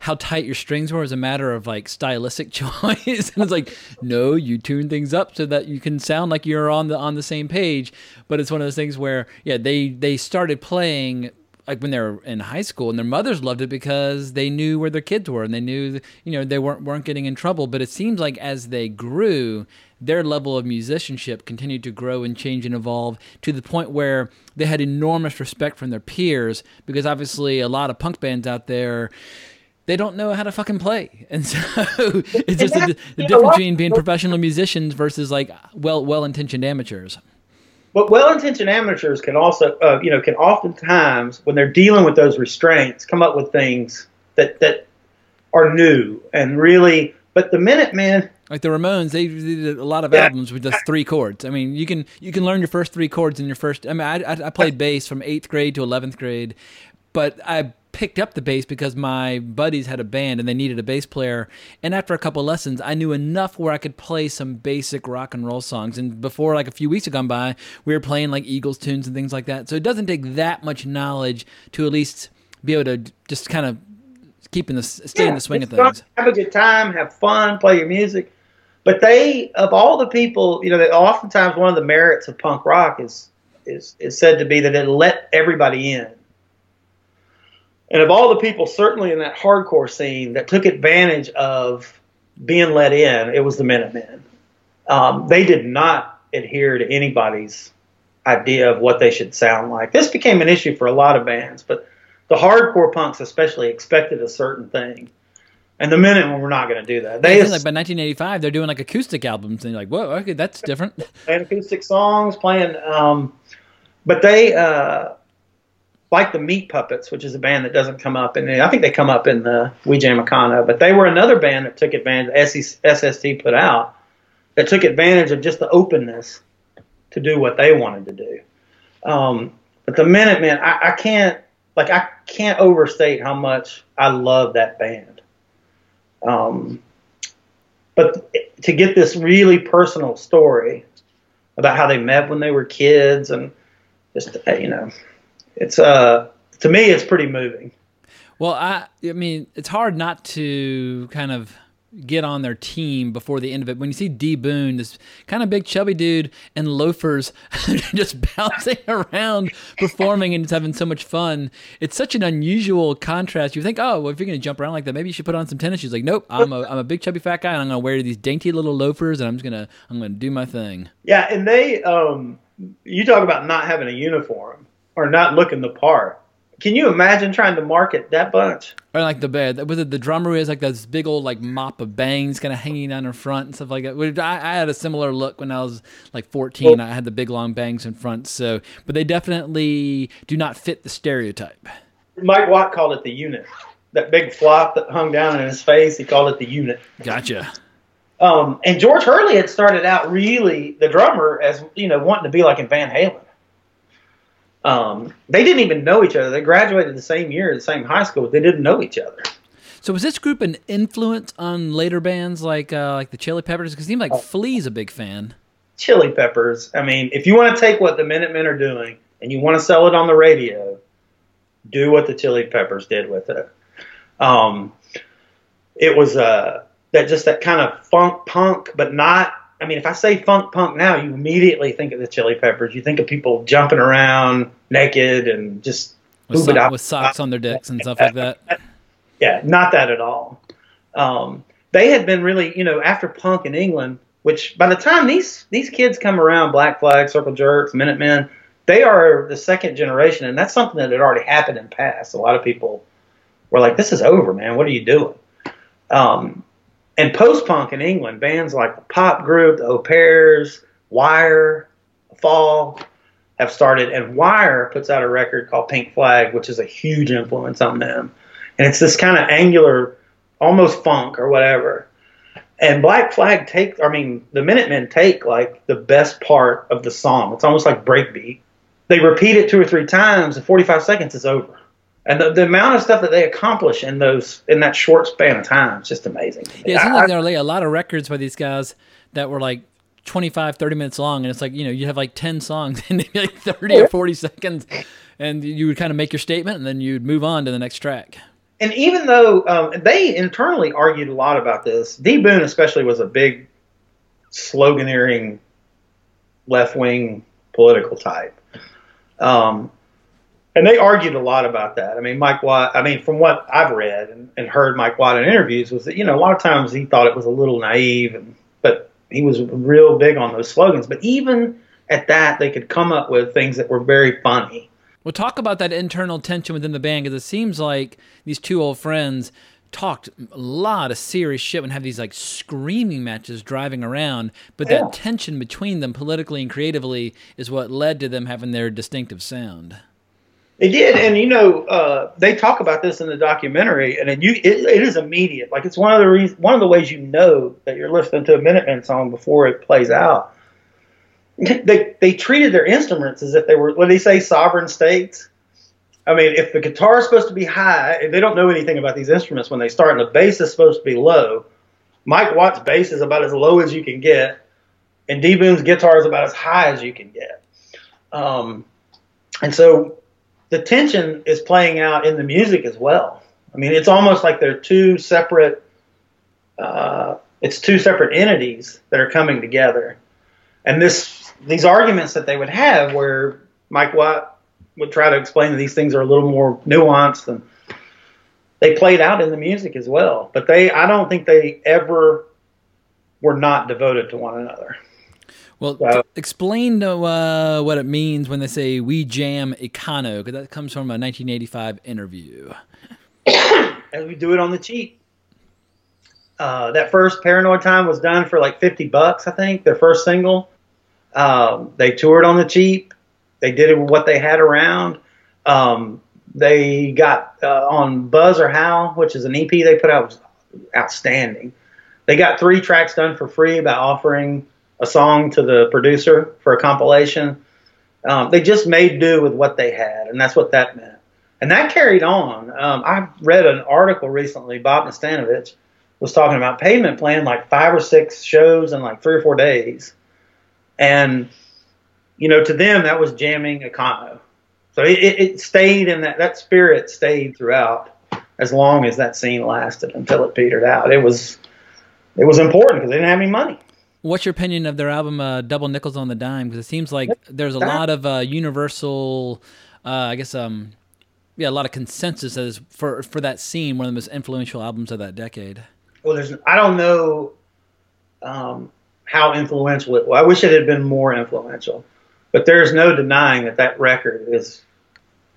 how tight your strings were is a matter of like stylistic choice. and it's like, no, you tune things up so that you can sound like you're on the on the same page. But it's one of those things where, yeah, they they started playing like when they were in high school and their mothers loved it because they knew where their kids were and they knew you know they weren't weren't getting in trouble but it seems like as they grew their level of musicianship continued to grow and change and evolve to the point where they had enormous respect from their peers because obviously a lot of punk bands out there they don't know how to fucking play, and so it's just the, difference between being professional musicians versus like well well intentioned amateurs. But well-intentioned amateurs can also, uh, you know, can oftentimes, when they're dealing with those restraints, come up with things that that are new and really. But the Minutemen, like the Ramones, they did a lot of yeah. albums with just three chords. I mean, you can you can learn your first three chords in your first. I mean, I, I played bass from eighth grade to eleventh grade, but I picked up the bass because my buddies had a band and they needed a bass player. And after a couple lessons, I knew enough where I could play some basic rock and roll songs. And before, like a few weeks had gone by, we were playing like Eagles tunes and things like that. So it doesn't take that much knowledge to at least be able to just kind of keep in the stay yeah, in the swing of things. Have a good time, have fun, play your music. But they, of all the people, you know, that oftentimes one of the merits of punk rock is is is said to be that it let everybody in and of all the people, certainly in that hardcore scene, that took advantage of being let in, it was the Minutemen. Um, they did not adhere to anybody's idea of what they should sound like. This became an issue for a lot of bands, but the hardcore punks especially expected a certain thing. And the minute when we're not going to do that. They like by 1985, they're doing like acoustic albums, and you're like, "Whoa, okay, that's different." playing acoustic songs, playing, um, but they uh, like the Meat Puppets, which is a band that doesn't come up, and I think they come up in the We Jam Econo, but they were another band that took advantage. SST put out that took advantage of just the openness to do what they wanted to do. Um, but the Minutemen, I, I can't like I can't overstate how much I love that band. Um, but to get this really personal story about how they met when they were kids and just you know it's uh to me it's pretty moving. Well, I I mean it's hard not to kind of get on their team before the end of it. When you see D Boon, this kind of big chubby dude in loafers just bouncing around performing and just having so much fun, it's such an unusual contrast. You think, oh, well, if you're going to jump around like that, maybe you should put on some tennis shoes. Like, nope, I'm a, I'm a big chubby fat guy and I'm going to wear these dainty little loafers and I'm just going to, I'm going to do my thing. Yeah. And they, um, you talk about not having a uniform or not looking the part. Can you imagine trying to market that bunch? Or like the bed, was it the drummer is like this big old like mop of bangs kind of hanging down her front and stuff like that. I, I had a similar look when I was like 14. Well, I had the big long bangs in front. So, but they definitely do not fit the stereotype. Mike Watt called it the unit. That big flop that hung down in his face, he called it the unit. Gotcha. Um, and George Hurley had started out really the drummer as you know wanting to be like in Van Halen. Um, they didn't even know each other. They graduated the same year, the same high school. But they didn't know each other. So was this group an influence on later bands like uh, like the Chili Peppers? Because it seemed like oh. Flea's a big fan. Chili Peppers. I mean, if you want to take what the Minutemen are doing and you want to sell it on the radio, do what the Chili Peppers did with it. Um, it was uh, that just that kind of funk punk, but not I mean, if I say funk punk now, you immediately think of the Chili Peppers. You think of people jumping around naked and just with, so- with socks on their dicks and stuff like that. Yeah, not that at all. Um, they had been really, you know, after punk in England, which by the time these these kids come around, Black Flag, Circle Jerks, Minutemen, they are the second generation, and that's something that had already happened in the past. A lot of people were like, "This is over, man. What are you doing?" Um, and post punk in England, bands like the Pop Group, the Au Pairs, Wire, Fall have started, and Wire puts out a record called Pink Flag, which is a huge influence on them. And it's this kind of angular, almost funk or whatever. And Black Flag take, I mean, the Minutemen take like the best part of the song. It's almost like breakbeat. They repeat it two or three times, and 45 seconds is over and the, the amount of stuff that they accomplish in those in that short span of time is just amazing. Yeah, it seems like there are like a lot of records by these guys that were like 25, 30 minutes long, and it's like you know you have like ten songs and they'd like thirty or forty seconds, and you would kind of make your statement and then you'd move on to the next track. And even though um, they internally argued a lot about this, D Boon especially was a big sloganeering left wing political type. Um, and they argued a lot about that. I mean, Mike Watt. I mean, from what I've read and, and heard Mike Watt in interviews, was that you know a lot of times he thought it was a little naive, and but he was real big on those slogans. But even at that, they could come up with things that were very funny. We'll talk about that internal tension within the band because it seems like these two old friends talked a lot of serious shit and have these like screaming matches driving around. But Yeah. that tension between them politically and creatively is what led to them having their distinctive sound. They did, and you know, uh, they talk about this in the documentary, and it, you, it, it is immediate. Like it's one of the reasons, one of the ways you know that you're listening to a Minutemen song before it plays out. They they treated their instruments as if they were do they say sovereign states. I mean, if the guitar is supposed to be high, and they don't know anything about these instruments when they start, and the bass is supposed to be low. Mike Watt's bass is about as low as you can get, and D Boon's guitar is about as high as you can get. Um, and so the tension is playing out in the music as well. I mean, it's almost like they're two separate. Uh, it's two separate entities that are coming together, and this these arguments that they would have, where Mike Watt would try to explain that these things are a little more nuanced, and they played out in the music as well. But they, I don't think they ever were not devoted to one another. Well, t- explain uh, what it means when they say "we jam Econo," because that comes from a 1985 interview. and we do it on the cheap. Uh, that first Paranoid Time was done for like 50 bucks, I think, their first single. Um, they toured on the cheap. They did it with what they had around. Um, they got uh, on Buzz or Howl, which is an EP they put out, was outstanding. They got three tracks done for free by offering a song to the producer for a compilation. Um, they just made do with what they had, and that's what that meant. And that carried on. Um, I read an article recently. Bob Nastanovich was talking about Pavement playing like five or six shows in like three or four days, and you know, to them that was jamming Econo. So it, it, it stayed in that that spirit stayed throughout as long as that scene lasted until it petered out. It was it was important because they didn't have any money. What's your opinion of their album uh, "Double Nickels on the Dime"? Because it seems like there's a lot of uh, universal, uh, I guess, um, yeah, a lot of consensus as for for that scene, one of the most influential albums of that decade. Well, there's I don't know um, how influential it. Well, I wish it had been more influential, but there's no denying that that record is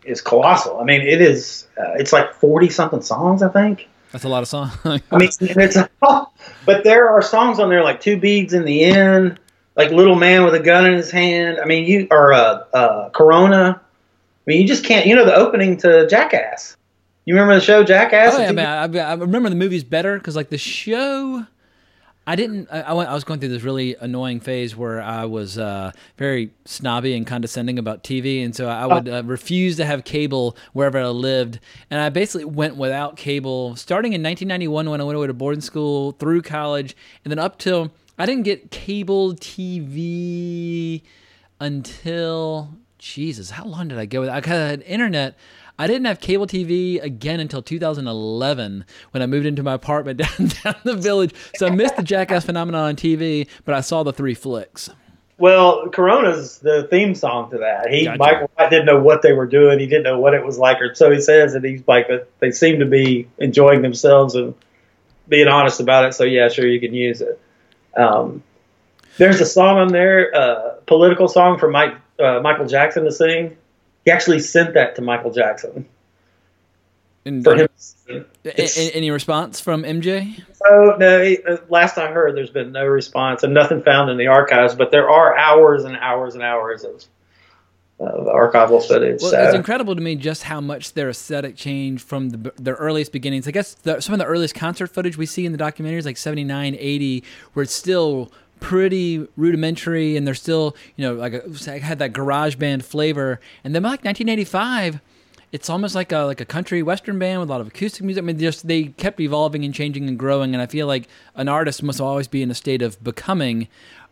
is colossal. I mean, it is. Uh, it's like forty something songs, I think. That's a lot of songs. I mean, it's but there are songs on there like Two Beads in the End, like Little Man with a Gun in His Hand. I mean, you or uh, uh, Corona. I mean, you just can't. You know the opening to Jackass. You remember the show Jackass? Oh yeah, man. I, I remember the movies better because like the show. I didn't. I, I, was going through this really annoying phase where I was uh, very snobby and condescending about TV, and so I would uh, refuse to have cable wherever I lived. And I basically went without cable starting in 1991 when I went away to boarding school, through college, and then up till I didn't get cable TV until Jesus. How long did I go? with I had internet. I didn't have cable TV again until 2011 when I moved into my apartment down, down the village. So I missed the Jackass phenomenon on TV, but I saw the three flicks. Well, Corona's the theme song to that. He Gotcha. Mike Watt didn't know what they were doing. He didn't know what it was like, or so he says. And he's like, they seem to be enjoying themselves and being honest about it. So yeah, sure, you can use it. Um, there's a song on there, uh, political song for Mike uh, Michael Jackson to sing. He actually sent that to Michael Jackson And, for him. a- a- any response from MJ? So no, he- uh, last I heard, there's been no response and nothing found in the archives. But there are hours and hours and hours of, of archival footage. Well, so. it's incredible to me just how much their aesthetic changed from the, their earliest beginnings. I guess the, some of the earliest concert footage we see in the documentaries, like 79, 80, where it's still pretty rudimentary and they're still, you know, like uh, a, had that garage band flavor. And then by like 1985, it's almost like a like a country western band with a lot of acoustic music. I mean, just they kept evolving and changing and growing. And I feel like an artist must always be in a state of becoming.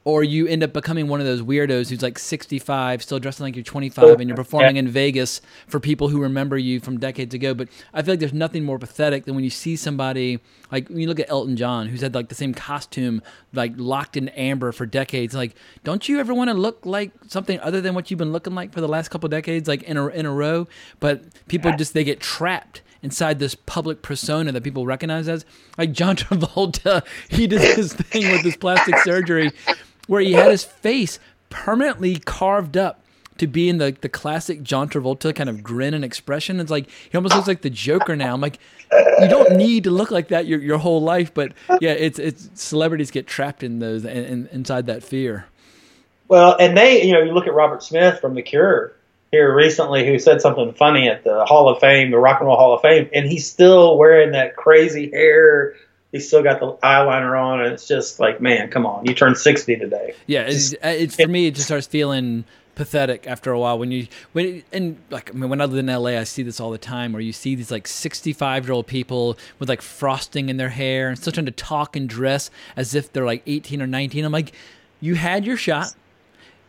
Or you end up becoming one of those weirdos who's like 65, still dressing like you're 25, and you're performing in Vegas for people who remember you from decades ago. But I feel like there's nothing more pathetic than when you see somebody like when you look at Elton John, who's had like the same costume, like locked in amber for decades. Like, don't you ever want to look like something other than what you've been looking like for the last couple decades, like in a in a row? But people just they get trapped inside this public persona that people recognize as like John Travolta. He did his thing with his plastic surgery where he had his face permanently carved up to be in the, the classic John Travolta kind of grin and expression. It's like he almost looks like the Joker now. I'm like, you don't need to look like that your, your whole life, but yeah, it's it's celebrities get trapped in those in, inside that fear. Well, and they, you know, you look at Robert Smith from The Cure here recently, who said something funny at the Hall of Fame, the Rock and Roll Hall of Fame, and he's still wearing that crazy hair he's still got the eyeliner on, and it's just like, man, come on, you turned sixty today. Yeah, it's, uh, it's for me. It just starts feeling pathetic after a while when you when and like I mean when I live in LA I see this all the time where you see these like 65 year old people with like frosting in their hair and still trying to talk and dress as if they're like 18 or 19 I'm like you had your shot.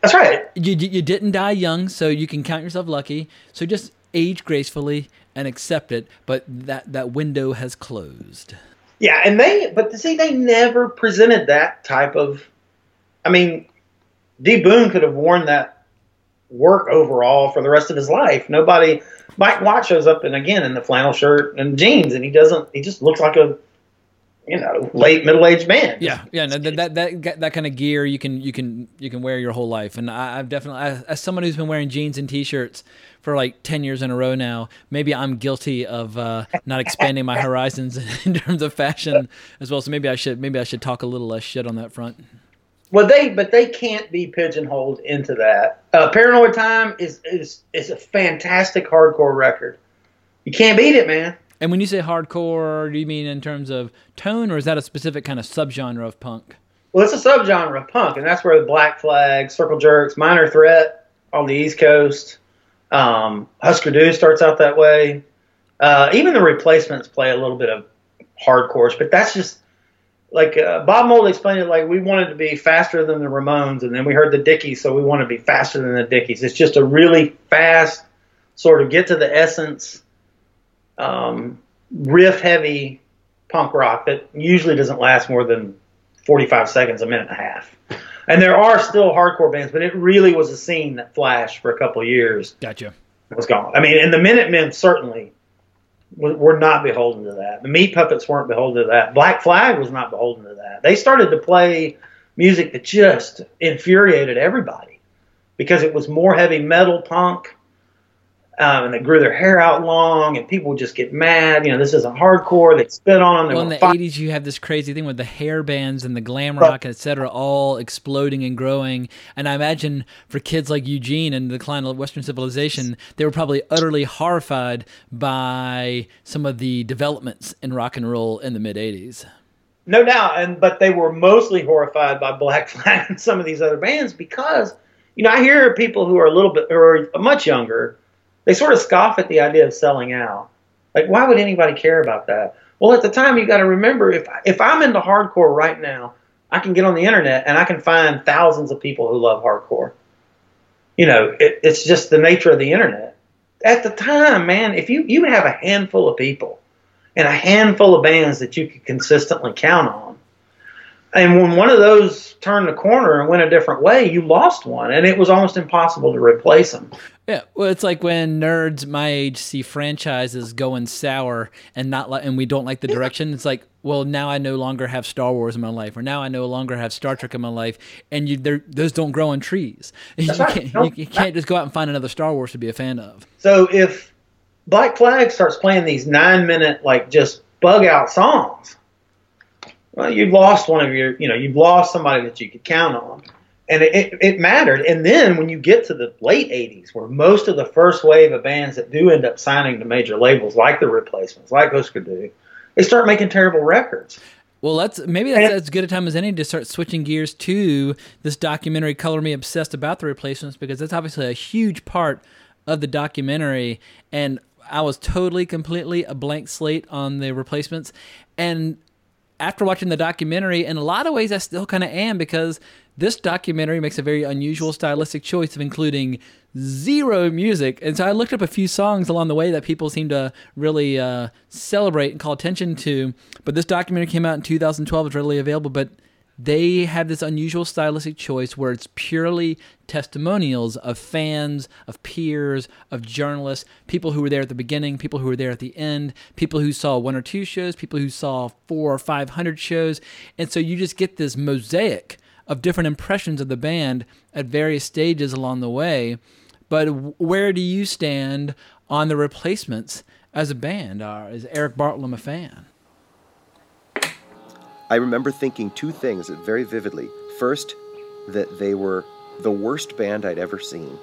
That's right. You, you didn't die young so you can count yourself lucky. So just age gracefully and accept it but that that window has closed yeah, and they, but see, they never presented that type of. I mean, D Boon could have worn that work overall for the rest of his life. Nobody, Mike Watt shows up and again in the flannel shirt and jeans, and he doesn't. He just looks like a, you know, late middle aged man. Yeah, yeah. No, that, that that that kind of gear you can you can you can wear your whole life, and I, I've definitely as someone who's been wearing jeans and t-shirts for like 10 years in a row now. Maybe I'm guilty of uh, not expanding my horizons in terms of fashion as well. So maybe I should maybe I should talk a little less shit on that front. Well, they but they can't be pigeonholed into that. Uh, Paranoid Time is is is a fantastic hardcore record. You can't beat it, man. And when you say hardcore, do you mean in terms of tone, or is that a specific kind of subgenre of punk? Well, it's a subgenre of punk, and that's where the Black Flag, Circle Jerks, Minor Threat on the East Coast, um, Husker Du starts out that way. Uh, even the replacements play a little bit of hardcore, but that's just like uh, Bob Mould explained it like we wanted to be faster than the Ramones, and then we heard the Dickies, so we want to be faster than the Dickies. It's just a really fast, sort of get to the essence, um, riff heavy punk rock that usually doesn't last more than 45 seconds, a minute and a half. And there are still hardcore bands, but it really was a scene that flashed for a couple of years. Gotcha. It was gone. I mean, and the Minutemen certainly were not beholden to that. The Meat Puppets weren't beholden to that. Black Flag was not beholden to that. They started to play music that just infuriated everybody because it was more heavy metal punk um, and they grew their hair out long, and people would just get mad. You know, this isn't hardcore. They spit on them. Well, in the fine. '80s, you have this crazy thing with the hair bands and the glam rock, right. etc., all exploding and growing. And I imagine for kids like Eugene and the decline of Western civilization, they were probably utterly horrified by some of the developments in rock and roll in the mid '80s. No doubt, and but they were mostly horrified by Black Flag and some of these other bands because, you know, I hear people who are a little bit or much younger they sort of scoff at the idea of selling out. Like, why would anybody care about that? Well, at the time, you got to remember if if I'm into hardcore right now, I can get on the internet and I can find thousands of people who love hardcore. You know, it, it's just the nature of the internet. At the time, man, if you you have a handful of people and a handful of bands that you could consistently count on, and when one of those turned the corner and went a different way, you lost one, and it was almost impossible to replace them. Yeah, well, it's like when nerds my age see franchises going sour and not like, and we don't like the direction. It's like, well, now I no longer have Star Wars in my life, or now I no longer have Star Trek in my life, and you, those don't grow on trees. You can't, you, you can't just go out and find another Star Wars to be a fan of. So if Black Flag starts playing these nine-minute, like just bug out songs, well, you've lost one of your, you know, you've lost somebody that you could count on and it, it, mattered. And then when you get to the late 80s, where most of the first wave of bands that do end up signing to major labels, like the Replacements, like Husker they start making terrible records. Well, let's maybe that's as good a time as any to start switching gears to this documentary, "Color Me Obsessed," about the Replacements, because that's obviously a huge part of the documentary. And I was totally, completely a blank slate on the Replacements, and after watching the documentary, in a lot of ways, I still kind of am because this documentary makes a very unusual stylistic choice of including zero music. And so I looked up a few songs along the way that people seem to really uh, celebrate and call attention to. But this documentary came out in 2012, it's readily available. But they have this unusual stylistic choice where it's purely testimonials of fans, of peers, of journalists, people who were there at the beginning, people who were there at the end, people who saw one or two shows, people who saw four or five hundred shows. And so you just get this mosaic of different impressions of the band at various stages along the way. But where do you stand on the replacements as a band? Uh, is Erik Bartlam a fan? I remember thinking two things very vividly. First, that they were the worst band I'd ever seen.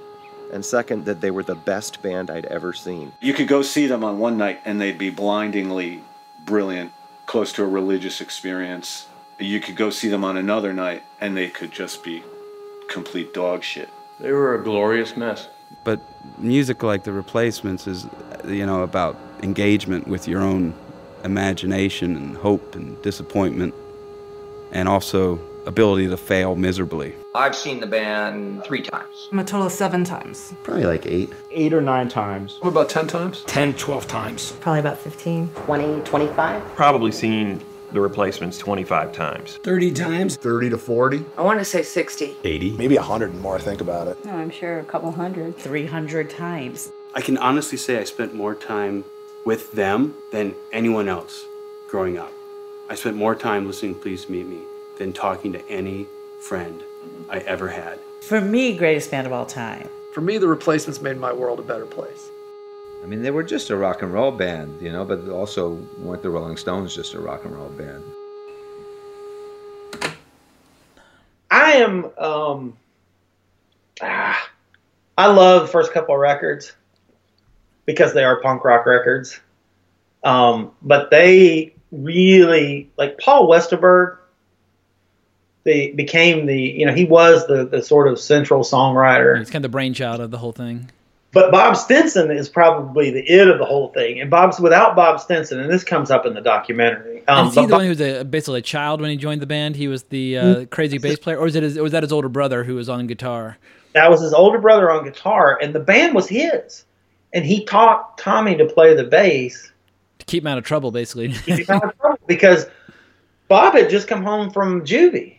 And second, that they were the best band I'd ever seen. You could go see them on one night and they'd be blindingly brilliant, close to a religious experience. You could go see them on another night and they could just be complete dog shit. They were a glorious mess. But music like The Replacements is, you know, about engagement with your own imagination and hope and disappointment, and also ability to fail miserably. I've seen the band three times. I'm A total of seven times. Probably like eight. Eight or nine times. What about 10 times? 10, 12 times. Probably about 15. 20, 25. Probably seen the replacements 25 times. 30 times? 30 to 40. I want to say 60. 80. Maybe 100 and more, I think about it. No, I'm sure a couple hundred. 300 times. I can honestly say I spent more time with them than anyone else growing up. I spent more time listening to Please Meet Me than talking to any friend I ever had. For me, greatest band of all time. For me, the replacements made my world a better place. I mean, they were just a rock and roll band, you know, but also weren't the Rolling Stones just a rock and roll band? I am, um, ah, I love the first couple of records because they are punk rock records. Um, but they really, like Paul Westerberg, they became the, you know, he was the, the sort of central songwriter. He's kind of the brainchild of the whole thing. But Bob Stinson is probably the it of the whole thing. And Bob's without Bob Stinson, and this comes up in the documentary. Um, is he the Bob- one who was a, basically a child when he joined the band? He was the uh, Mm. crazy bass player, or was it his, or was that his older brother who was on guitar? that was his older brother on guitar, and the band was his. And he taught Tommy to play the bass To keep him out of trouble, basically. Of trouble because Bob had just come home from juvie,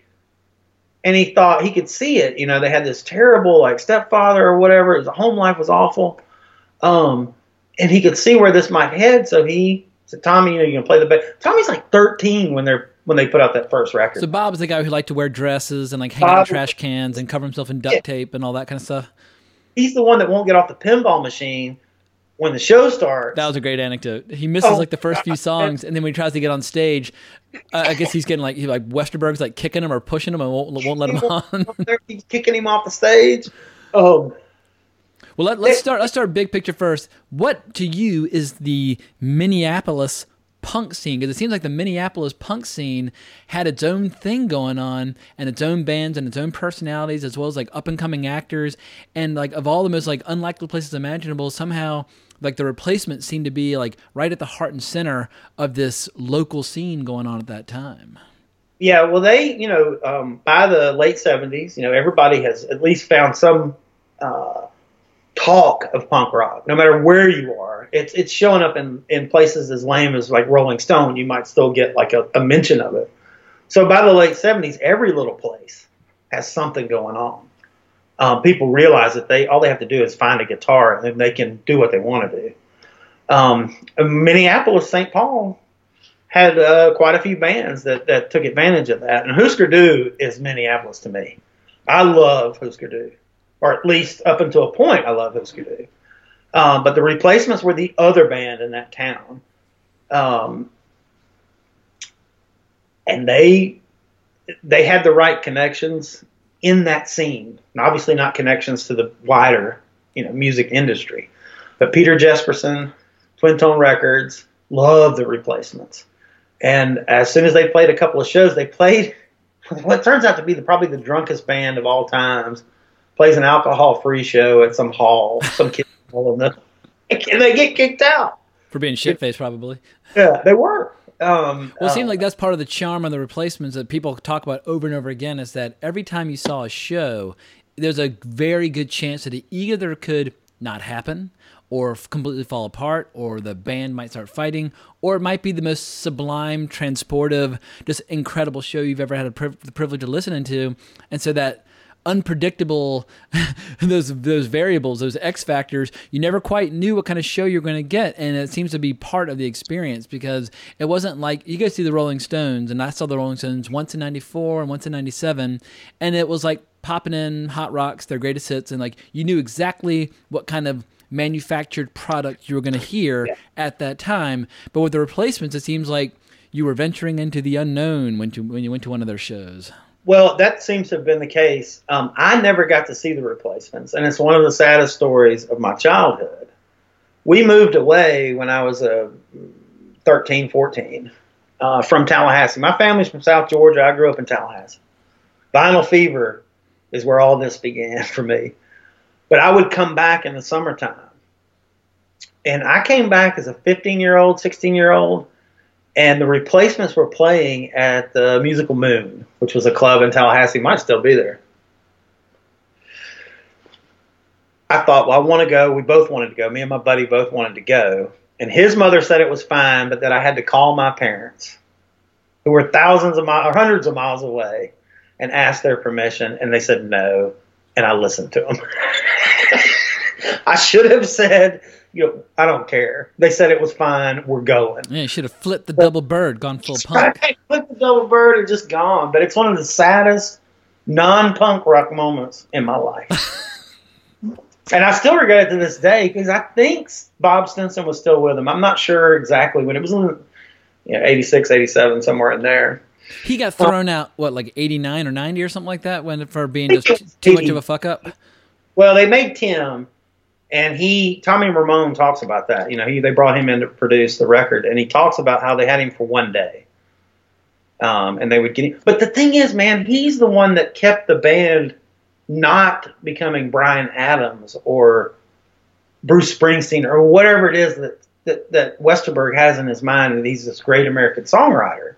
and he thought he could see it. You know, they had this terrible like stepfather or whatever. His home life was awful, um, and he could see where this might head. So he said, "Tommy, you know, you can play the bass." Tommy's like 13 when they're when they put out that first record. so Bob's the guy who liked to wear dresses and like hang out in trash cans and cover himself in duct Yeah. tape and all that kind of stuff. He's the one that won't get off the pinball machine when the show starts. That was a great anecdote. He misses Oh, like the first few songs, and then when he tries to get on stage, uh, I guess he's getting like he like Westerberg's like kicking him or pushing him and won't won't let him on. He's kicking him off the stage. Um, Well, let, let's start. Let's start big picture first. What to you is the Minneapolis punk scene? Because it seems like the Minneapolis punk scene had its own thing going on, and its own bands and its own personalities, as well as like up and coming actors, and like of all the most like unlikely places imaginable. Somehow, like the replacement seemed to be like right at the heart and center of this local scene going on at that time. Yeah, well, they, you know, um, by the late 70s, you know, everybody has at least found some uh, talk of punk rock, no matter where you are. It's it's showing up in, in places as lame as like Rolling Stone. You might still get like a, a mention of it. So by the late 70s, every little place has something going on. Um, people realize that they all they have to do is find a guitar and they can do what they want to do. Um, Minneapolis, St. Paul, had uh, quite a few bands that, that took advantage of that. And Husker Du is Minneapolis to me. I love Husker Du, or at least up until a point, I love Husker Du. Um, but the replacements were the other band in that town. Um, and they they had the right connections in that scene. And obviously not connections to the wider, you know, music industry. But Peter Jesperson, Twin Tone Records, loved the replacements. And as soon as they played a couple of shows, they played what turns out to be the, probably the drunkest band of all times. Plays an alcohol-free show at some hall. Some kids all in the, and they get kicked out. For being shit faced, probably. Yeah, they were. Um, Well, it uh, seems like that's part of the charm of the replacements that people talk about over and over again is that every time you saw a show, there's a very good chance that it either could not happen or completely fall apart or the band might start fighting or it might be the most sublime transportive just incredible show you've ever had a priv- the privilege of listening to and so that unpredictable those those variables those x factors you never quite knew what kind of show you're going to get and it seems to be part of the experience because it wasn't like you go see the rolling stones and i saw the rolling stones once in 94 and once in 97 and it was like popping in hot rocks their greatest hits and like you knew exactly what kind of manufactured product you were going to hear at that time. But with the replacements it seems like you were venturing into the unknown when, to, when you went to one of their shows Well, that seems to have been the case. Um, I never got to see the replacements, and it's one of the saddest stories of my childhood. We moved away when I was uh, 13, 14 uh, from Tallahassee. My family's from South Georgia. I grew up in Tallahassee. Vinyl fever is where all this began for me. But I would come back in the summertime. And I came back as a 15 year old, 16 year old, and the replacements were playing at the Musical Moon, which was a club in Tallahassee, might still be there. I thought, well, I want to go. We both wanted to go. Me and my buddy both wanted to go. And his mother said it was fine, but that I had to call my parents, who were thousands of miles or hundreds of miles away, and ask their permission. And they said no. And I listened to them. I should have said, you know, I don't care. They said it was fine. We're going. yeah you should have flipped the double bird gone full punk flipped the double bird and just gone. But it's one of the saddest non-punk rock moments in my life. and I still regret it to this day because I think Bob Stinson was still with him. I'm not sure exactly when it was in you know, 86, 87, somewhere in there. He got thrown out what like eighty nine or ninety or something like that when for being just too much of a fuck up. Well, they made Tim, and he Tommy Ramone talks about that. You know, he they brought him in to produce the record, and he talks about how they had him for one day, um, and they would get him. But the thing is, man, he's the one that kept the band not becoming Bryan Adams or Bruce Springsteen or whatever it is that that, that Westerberg has in his mind that he's this great American songwriter.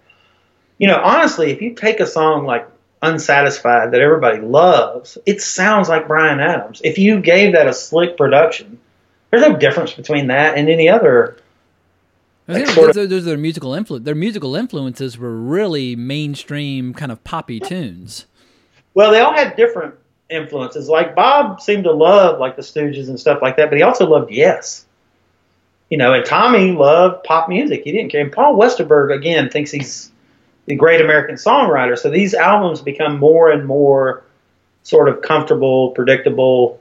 You know, honestly, if you take a song like Unsatisfied that everybody loves, it sounds like Bryan Adams. If you gave that a slick production, there's no difference between that and any other. Like, sort those, those are their musical influence. Their musical influences were really mainstream kind of poppy tunes. Well, they all had different influences. Like Bob seemed to love like the Stooges and stuff like that, but he also loved Yes. You know, and Tommy loved pop music. He didn't care. And Paul Westerberg again thinks he's the great American songwriter. So these albums become more and more sort of comfortable, predictable.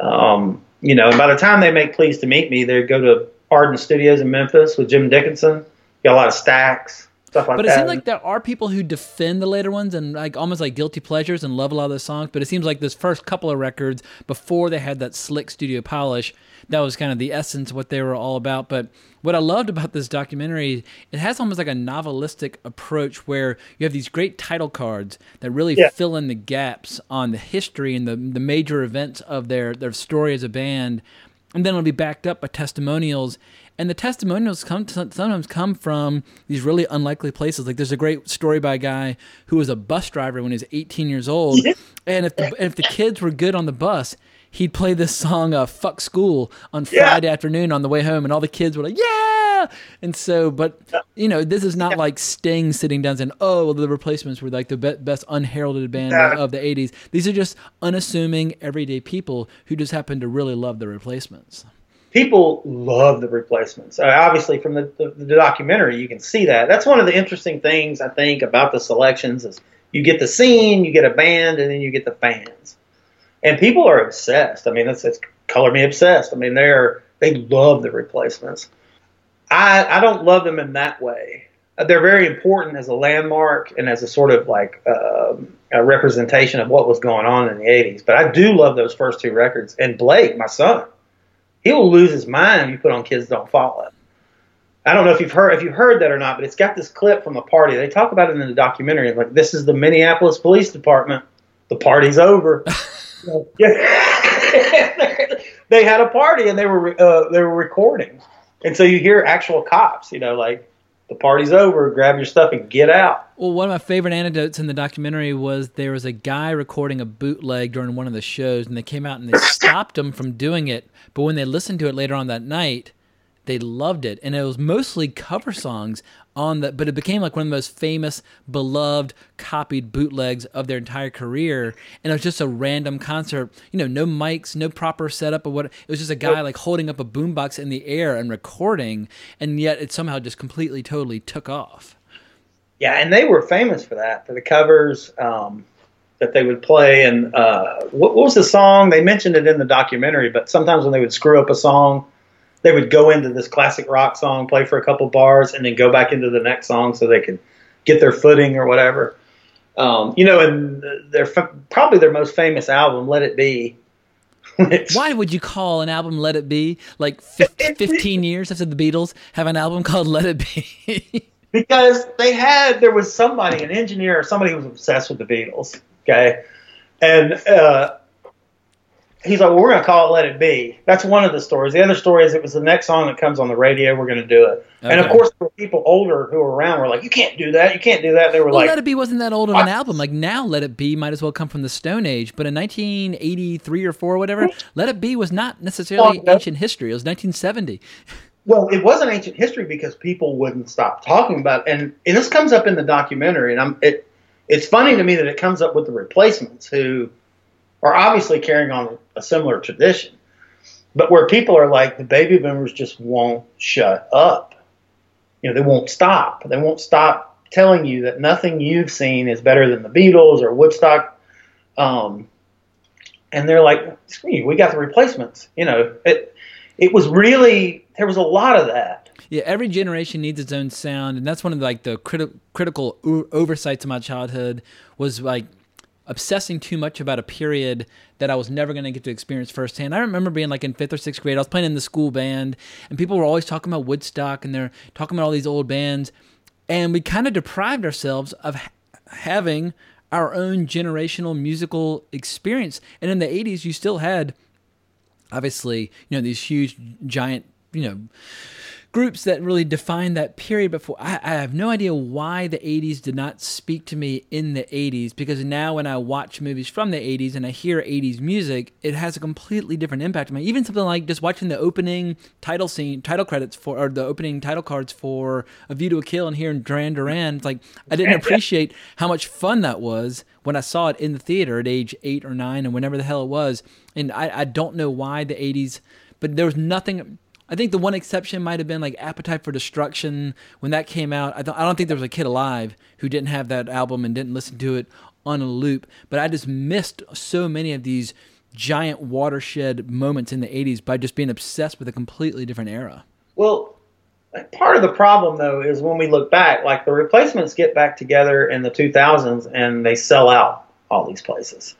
Um, you know, and by the time they make Pleased to Meet Me, they go to Ardent Studios in Memphis with Jim Dickinson. Got a lot of stacks, stuff like but it that. seems like there are people who defend the later ones and like almost like guilty pleasures and love a lot of those songs. But it seems like this first couple of records before they had that slick studio polish, that was kind of the essence of what they were all about. But what I loved about this documentary, it has almost like a novelistic approach where you have these great title cards that really Yeah. fill in the gaps on the history and the the major events of their their story as a band, and then it'll be backed up by testimonials. And the testimonials come sometimes come from these really unlikely places. Like there's a great story by a guy who was a bus driver when he was 18 years old, and if the, if the kids were good on the bus, he'd play this song uh, "Fuck School" on Yeah. Friday afternoon on the way home, and all the kids were like, "Yeah!" And so, but you know, this is not like Sting sitting down saying, "Oh, well, the Replacements were like the be- best unheralded band Yeah. of the '80s." These are just unassuming, everyday people who just happen to really love the Replacements. People love the replacements. Uh, obviously, from the, the, the documentary, you can see that. That's one of the interesting things I think about the selections is you get the scene, you get a band, and then you get the fans. And people are obsessed. I mean, it's, it's color me obsessed. I mean, they're they love the replacements. I I don't love them in that way. Uh, They're very important as a landmark and as a sort of like um a representation of what was going on in the '80s. But I do love those first two records. And Blake, my son, he will lose his mind if you put on Kids Don't Follow. I don't know if you've heard if you heard that or not, but it's got this clip from a party. They talk about it in the documentary. Like this is the Minneapolis Police Department. The party's over. They had a party and they were uh, they were recording, and so you hear actual cops. You know, like the party's over. Grab your stuff and get out. Well, one of my favorite anecdotes in the documentary was there was a guy recording a bootleg during one of the shows, and they came out and they stopped him from doing it. But when they listened to it later on that night, they loved it, and it was mostly cover songs on the. But it became like one of the most famous, beloved, copied bootlegs of their entire career. And it was just a random concert, you know, no mics, no proper setup, or what. It was just a guy like holding up a boombox in the air and recording, and yet it somehow just completely, totally took off. Yeah, and they were famous for that, for the covers um, that they would play. And uh, what, what was the song? They mentioned it in the documentary, but sometimes when they would screw up a song, they would go into this classic rock song, play for a couple bars, and then go back into the next song so they could get their footing or whatever. Um, you know, and their probably their most famous album, "Let It Be." Why would you call an album "Let It Be"? Like 15 years after the Beatles have an album called "Let It Be." because they had there was somebody, an engineer or somebody who was obsessed with the Beatles. Okay, and uh, he's like, well, we're going to call it Let It Be. That's one of the stories. The other story is it was the next song that comes on the radio. We're going to do it. Okay. And of course, were people older who were around were like, you can't do that. You can't do that. They were well, like, Let It Be wasn't that old of an album. Like now, Let It Be might as well come from the Stone Age. But in 1983 or four or whatever, Let It Be was not necessarily well, ancient history. It was 1970. Well, it wasn't ancient history because people wouldn't stop talking about it. And, and this comes up in the documentary. And I'm, it, it's funny to me that it comes up with the replacements who – are obviously carrying on a similar tradition, but where people are like the baby boomers just won't shut up. You know, they won't stop. They won't stop telling you that nothing you've seen is better than the Beatles or Woodstock. Um, and they're like, "Screw you, we got the replacements." You know, it it was really there was a lot of that. Yeah, every generation needs its own sound, and that's one of the, like the criti- critical o- oversights of my childhood was like obsessing too much about a period that I was never going to get to experience firsthand. I remember being like in fifth or sixth grade, I was playing in the school band, and people were always talking about Woodstock and they're talking about all these old bands. And we kind of deprived ourselves of ha- having our own generational musical experience. And in the 80s, you still had, obviously, you know, these huge, giant, you know, groups that really defined that period before. I, I, have no idea why the 80s did not speak to me in the 80s because now when I watch movies from the 80s and I hear 80s music, it has a completely different impact on me. Even something like just watching the opening title scene, title credits for, or the opening title cards for A View to a Kill and hearing Duran Duran, it's like I didn't appreciate how much fun that was when I saw it in the theater at age eight or nine and whenever the hell it was. And I, I don't know why the 80s, but there was nothing I think the one exception might have been like Appetite for Destruction when that came out. I, th- I don't think there was a kid alive who didn't have that album and didn't listen to it on a loop. But I just missed so many of these giant watershed moments in the 80s by just being obsessed with a completely different era. Well, part of the problem though is when we look back, like the replacements get back together in the 2000s and they sell out all these places.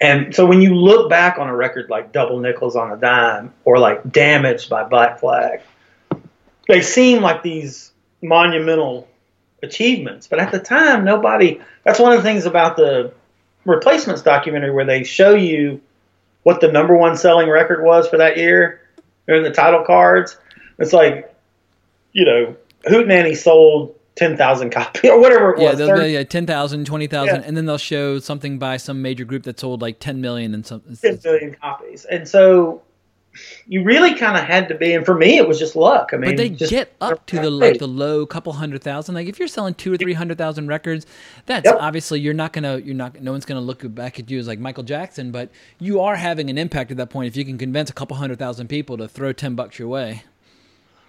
And so when you look back on a record like Double Nickels on a Dime or like Damaged by Black Flag, they seem like these monumental achievements. But at the time, nobody, that's one of the things about the replacements documentary where they show you what the number one selling record was for that year in the title cards. It's like, you know, Hootenanny sold 10,000 copies or whatever it was. Yeah, they'll, yeah 10,000, 20,000, yeah. and then they'll show something by some major group that sold like 10 million and something. 10 million copies. And so you really kind of had to be, and for me, it was just luck. I mean, but they just, get up to the like the low couple hundred thousand. Like if you're selling two or three hundred thousand records, that's yep. obviously you're not gonna you're not no one's gonna look back at you as like Michael Jackson, but you are having an impact at that point if you can convince a couple hundred thousand people to throw ten bucks your way.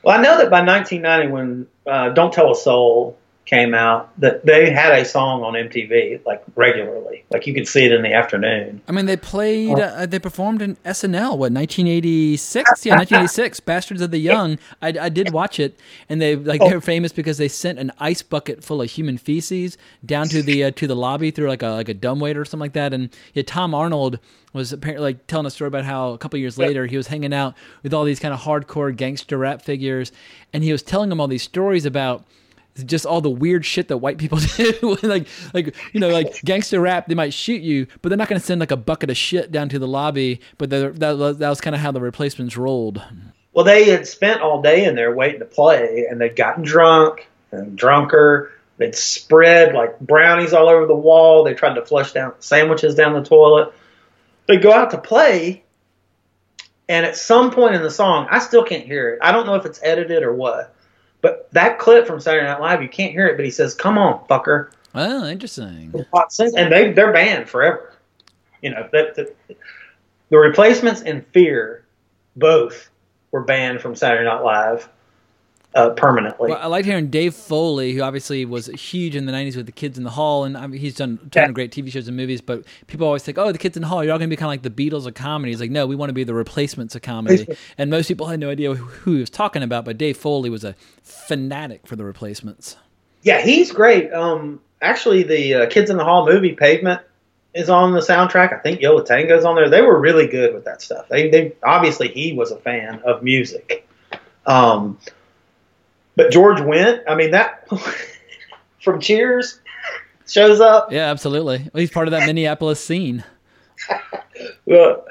Well, I know that by 1990, when uh, "Don't Tell a Soul" came out, that they had a song on MTV like regularly, like you could see it in the afternoon. I mean, they played, uh, uh they performed in SNL. What 1986? Yeah, 1986. Bastards of the Young. I, I did watch it, and they like they're famous because they sent an ice bucket full of human feces down to the uh, to the lobby through like a like a dumbwaiter or something like that. And yeah, Tom Arnold was apparently like telling a story about how a couple years later he was hanging out with all these kind of hardcore gangster rap figures, and he was telling them all these stories about just all the weird shit that white people do. like, like you know, like gangster rap, they might shoot you, but they're not going to send like a bucket of shit down to the lobby. But that that was kind of how the replacements rolled. Well, they had spent all day in there waiting to play, and they'd gotten drunk, and drunker. They'd spread like brownies all over the wall. They tried to flush down sandwiches down the toilet. They'd go out to play, and at some point in the song, I still can't hear it. I don't know if it's edited or what, but that clip from Saturday Night Live, you can't hear it. But he says, "Come on, fucker." Oh, interesting. And they they're banned forever. You know that, that the replacements and Fear both were banned from Saturday Night Live uh, permanently. Well, I liked hearing Dave Foley, who obviously was huge in the '90s with the Kids in the Hall, and I mean, he's done a ton of great TV shows and movies. But people always think, "Oh, the Kids in the Hall, you're all going to be kind of like the Beatles of comedy." He's like, "No, we want to be the replacements of comedy." and most people had no idea who he was talking about, but Dave Foley was a fanatic for the replacements. Yeah, he's great. Um, actually, the uh, Kids in the Hall movie Pavement is on the soundtrack. I think Yo La Tengo's on there. They were really good with that stuff. They, they obviously he was a fan of music. Um, but George Wendt. I mean that from Cheers shows up. Yeah, absolutely. Well, he's part of that Minneapolis scene. Well,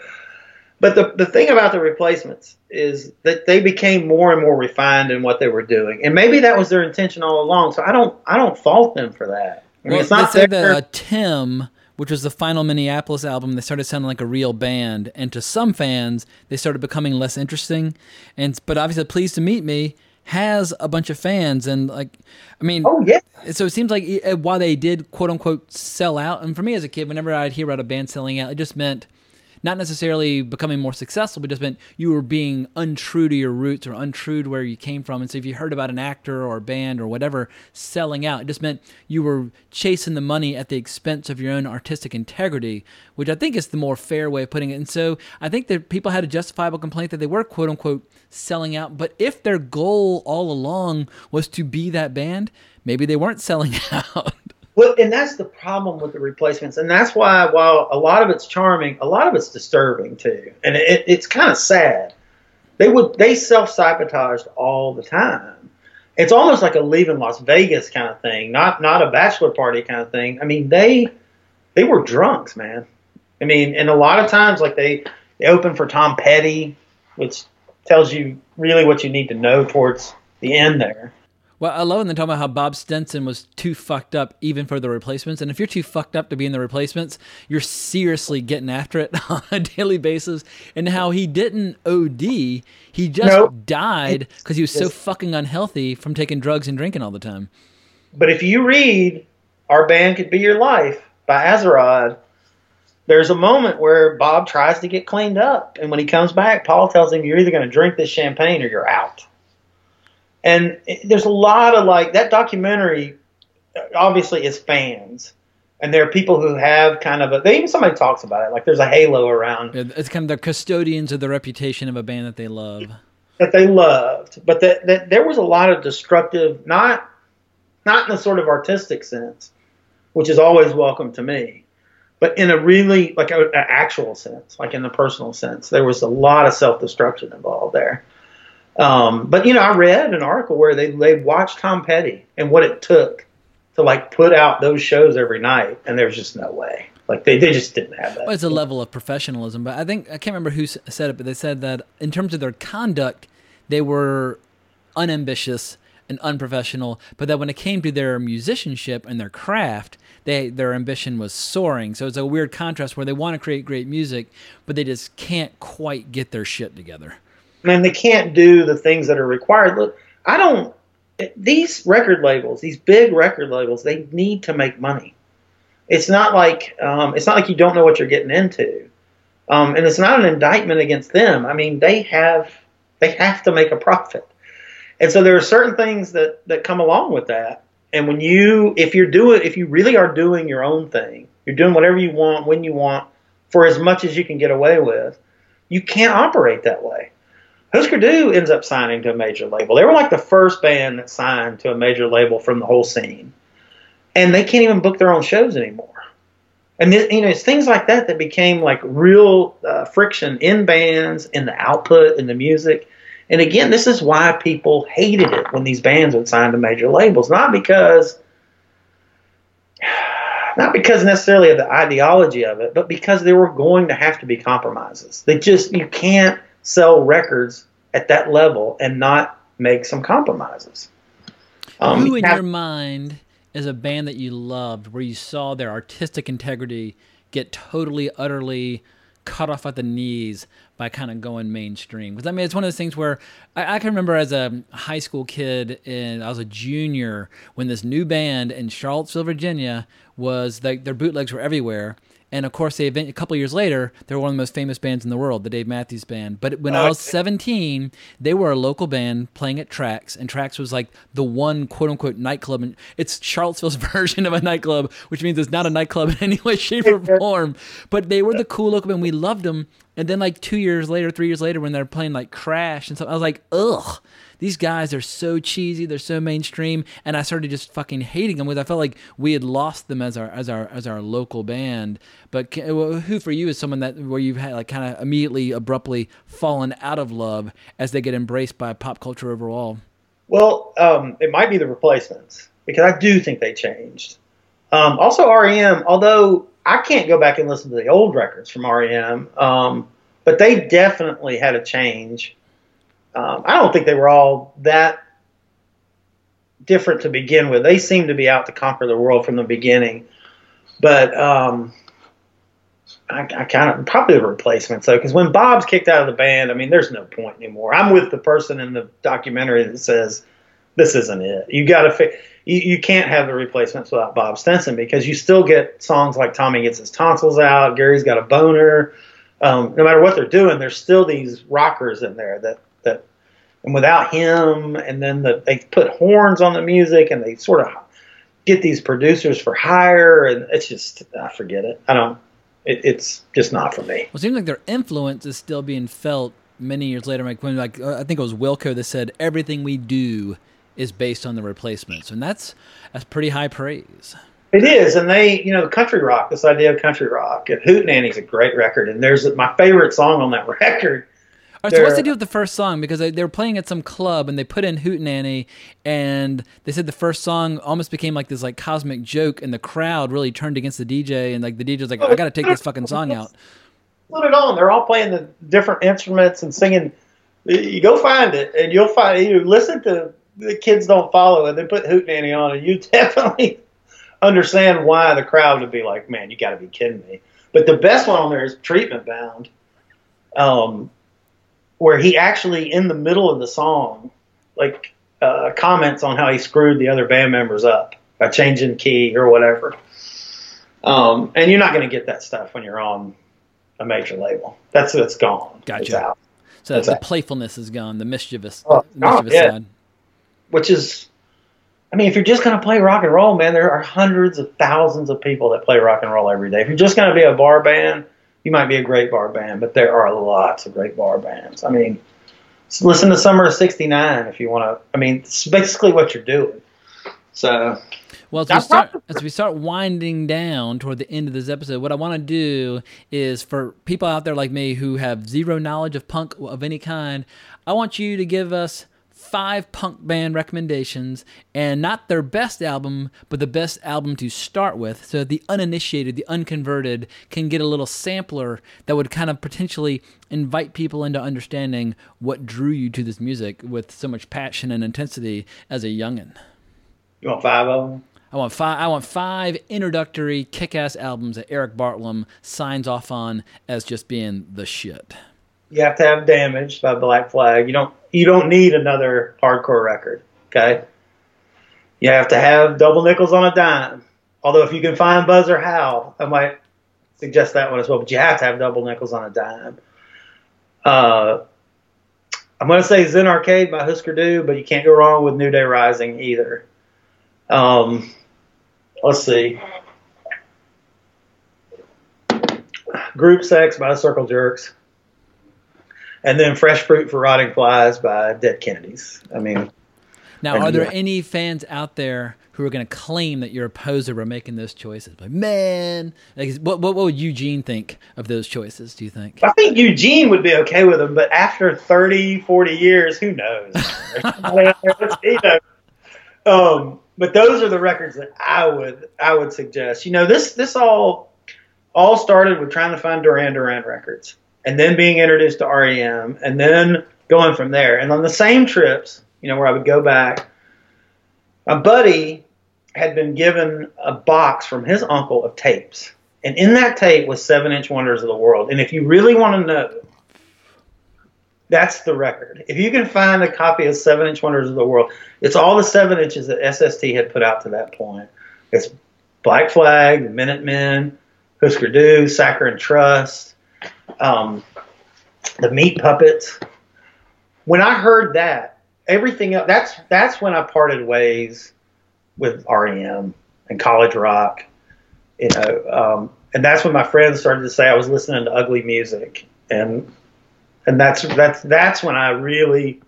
but the the thing about the replacements is that they became more and more refined in what they were doing, and maybe that was their intention all along. So I don't I don't fault them for that. I mean, well, it's not they said their- that uh, Tim, which was the final Minneapolis album, they started sounding like a real band, and to some fans, they started becoming less interesting. And but obviously, Pleased to Meet Me has a bunch of fans, and like, I mean, oh yeah. So it seems like uh, while they did quote unquote sell out, and for me as a kid, whenever I'd hear about a band selling out, it just meant not necessarily becoming more successful, but just meant you were being untrue to your roots or untrue to where you came from. And so if you heard about an actor or a band or whatever selling out, it just meant you were chasing the money at the expense of your own artistic integrity, which I think is the more fair way of putting it. And so I think that people had a justifiable complaint that they were quote unquote selling out. But if their goal all along was to be that band, maybe they weren't selling out. Well, and that's the problem with the replacements, and that's why while a lot of it's charming, a lot of it's disturbing too, and it, it's kind of sad. They would they self sabotaged all the time. It's almost like a leaving Las Vegas kind of thing, not not a bachelor party kind of thing. I mean, they they were drunks, man. I mean, and a lot of times, like they they open for Tom Petty, which tells you really what you need to know towards the end there. Well, I love when they talk about how Bob Stinson was too fucked up even for the replacements. And if you're too fucked up to be in the replacements, you're seriously getting after it on a daily basis. And how he didn't OD, he just Nope. died because he was so fucking unhealthy from taking drugs and drinking all the time. But if you read Our Band Could Be Your Life by Azerrad, there's a moment where Bob tries to get cleaned up. And when he comes back, Paul tells him, You're either going to drink this champagne or you're out. And there's a lot of like that documentary, obviously, is fans. And there are people who have kind of a, they even somebody talks about it, like there's a halo around It's kind of the custodians of the reputation of a band that they love. that they loved, but that, that there was a lot of destructive, not not in the sort of artistic sense, which is always welcome to me, but in a really like an actual sense, like in the personal sense, there was a lot of self destruction involved there. Um, but you know, I read an article where they they watched Tom Petty and what it took to like put out those shows every night, and there's just no way. Like they, they just didn't have that. Well, it's a level of professionalism, but I think I can't remember who said it, but they said that in terms of their conduct, they were unambitious and unprofessional, but that when it came to their musicianship and their craft, they their ambition was soaring. So it's a weird contrast where they want to create great music, but they just can't quite get their shit together. And they can't do the things that are required. Look, I don't. These record labels, these big record labels, they need to make money. It's not like um, it's not like you don't know what you're getting into, um, and it's not an indictment against them. I mean, they have they have to make a profit, and so there are certain things that that come along with that. And when you, if you're doing, if you really are doing your own thing, you're doing whatever you want when you want for as much as you can get away with, you can't operate that way. Husker Du ends up signing to a major label. They were like the first band that signed to a major label from the whole scene, and they can't even book their own shows anymore. And you know, it's things like that that became like real uh, friction in bands, in the output, in the music. And again, this is why people hated it when these bands would sign to major labels, not because not because necessarily of the ideology of it, but because there were going to have to be compromises. They just you can't sell records at that level and not make some compromises. Um, Who in have- your mind is a band that you loved, where you saw their artistic integrity get totally, utterly cut off at the knees by kind of going mainstream? Because I mean, it's one of those things where I, I can remember as a high school kid, and I was a junior when this new band in Charlottesville, Virginia, was like their bootlegs were everywhere. And of course, they event, a couple years later, they were one of the most famous bands in the world, the Dave Matthews Band. But when I oh, was 17, they were a local band playing at Trax, and Trax was like the one quote unquote nightclub. And it's Charlottesville's version of a nightclub, which means it's not a nightclub in any way, shape, or form. But they were the cool local band. We loved them. And then like two years later, three years later, when they're playing like Crash and stuff, I was like, ugh these guys are so cheesy, they're so mainstream, and I started just fucking hating them because I felt like we had lost them as our as our as our local band. But who for you is someone that where you've had like kind of immediately abruptly fallen out of love as they get embraced by pop culture overall? Well, um, it might be the replacements because I do think they changed. Um, also, REM, although I can't go back and listen to the old records from REM, um, but they definitely had a change. Um, I don't think they were all that different to begin with. They seemed to be out to conquer the world from the beginning, but um, I, I kind of probably the replacements though, because when Bob's kicked out of the band, I mean, there's no point anymore. I'm with the person in the documentary that says this isn't it. You got to fi- you, you can't have the replacements without Bob Stinson because you still get songs like Tommy gets his tonsils out, Gary's got a boner. Um, no matter what they're doing, there's still these rockers in there that, and without him, and then the, they put horns on the music, and they sort of get these producers for hire, and it's just I forget it. I don't. It, it's just not for me. Well, it seems like their influence is still being felt many years later. Like when, like uh, I think it was Wilco that said, "Everything we do is based on the replacements," and that's that's pretty high praise. It is, and they, you know, country rock. This idea of country rock. And Hootenanny's a great record, and there's my favorite song on that record. All right, so what's the deal with the first song? Because they, they were playing at some club and they put in Hootenanny, and they said the first song almost became like this like cosmic joke, and the crowd really turned against the DJ, and like the DJ's like, I got to take this fucking song out. Put it on. They're all playing the different instruments and singing. You go find it, and you'll find. You listen to the kids don't follow, and They put Hootenanny on, and you definitely understand why the crowd would be like, "Man, you got to be kidding me." But the best one on there is Treatment Bound, um, where he actually in the middle of the song, like uh, comments on how he screwed the other band members up by changing key or whatever. Um, and you're not going to get that stuff when you're on a major label. That's it's gone. Gotcha. out. So It's the out. playfulness is gone, the mischievous, Oh, mischievous yeah. side. Which is, I mean, if you're just going to play rock and roll, man, there are hundreds of thousands of people that play rock and roll every day. If you're just going to be a bar band, you might be a great bar band, but there are lots of great bar bands. I mean, listen to Summer of '69 if you want to. I mean, it's basically what you're doing. So, Well, as we start as we start winding down toward the end of this episode, what I want to do is for people out there like me who have zero knowledge of punk of any kind, I want you to give us five punk band recommendations and not their best album, but the best album to start with, so that the uninitiated, the unconverted, can get a little sampler that would kind of potentially invite people into understanding what drew you to this music with so much passion and intensity as a youngin'. you want five of them? I want five. I want five introductory kick-ass albums that Erik Bartlam signs off on as just being the shit. You have to have "Damage" by Black Flag. You don't. You don't need another hardcore record. Okay. You have to have "Double Nickels on a Dime." Although, if you can find Buzz or Howl, I might suggest that one as well. But you have to have "Double Nickels on a Dime." Uh, I'm going to say Zen Arcade by Husker Du, but you can't go wrong with New Day Rising either. Um, let's see. Group Sex by Circle Jerks. And then Fresh Fruit for Rotting Flies by Dead Kennedys. I mean, Now, are there any fans out there who are going to claim that you're a poser by making those choices? Like, man, like, what, what what would Eugene think of those choices? Do you think? I think Eugene would be okay with them, but after 30, 40 years, who knows? you know. um, but those are the records that I would I would suggest. You know, this this all all started with trying to find Duran Duran records, and then being introduced to REM, and then going from there. And on the same trips, you know, where I would go back, my buddy had been given a box from his uncle of tapes, and in that tape was Seven Inch Wonders of the World. And if you really want to know, that's the record. If you can find a copy of Seven Inch Wonders of the World, it's all the seven inches that SST had put out to that point. It's Black Flag, Minutemen, Husker Du, Saccharine Trust, um, the Meat Puppets. When I heard that, everything else, that's that's when I parted ways with REM and college rock, you know, um, and that's when my friends started to say I was listening to ugly music, and and that's that's that's when I really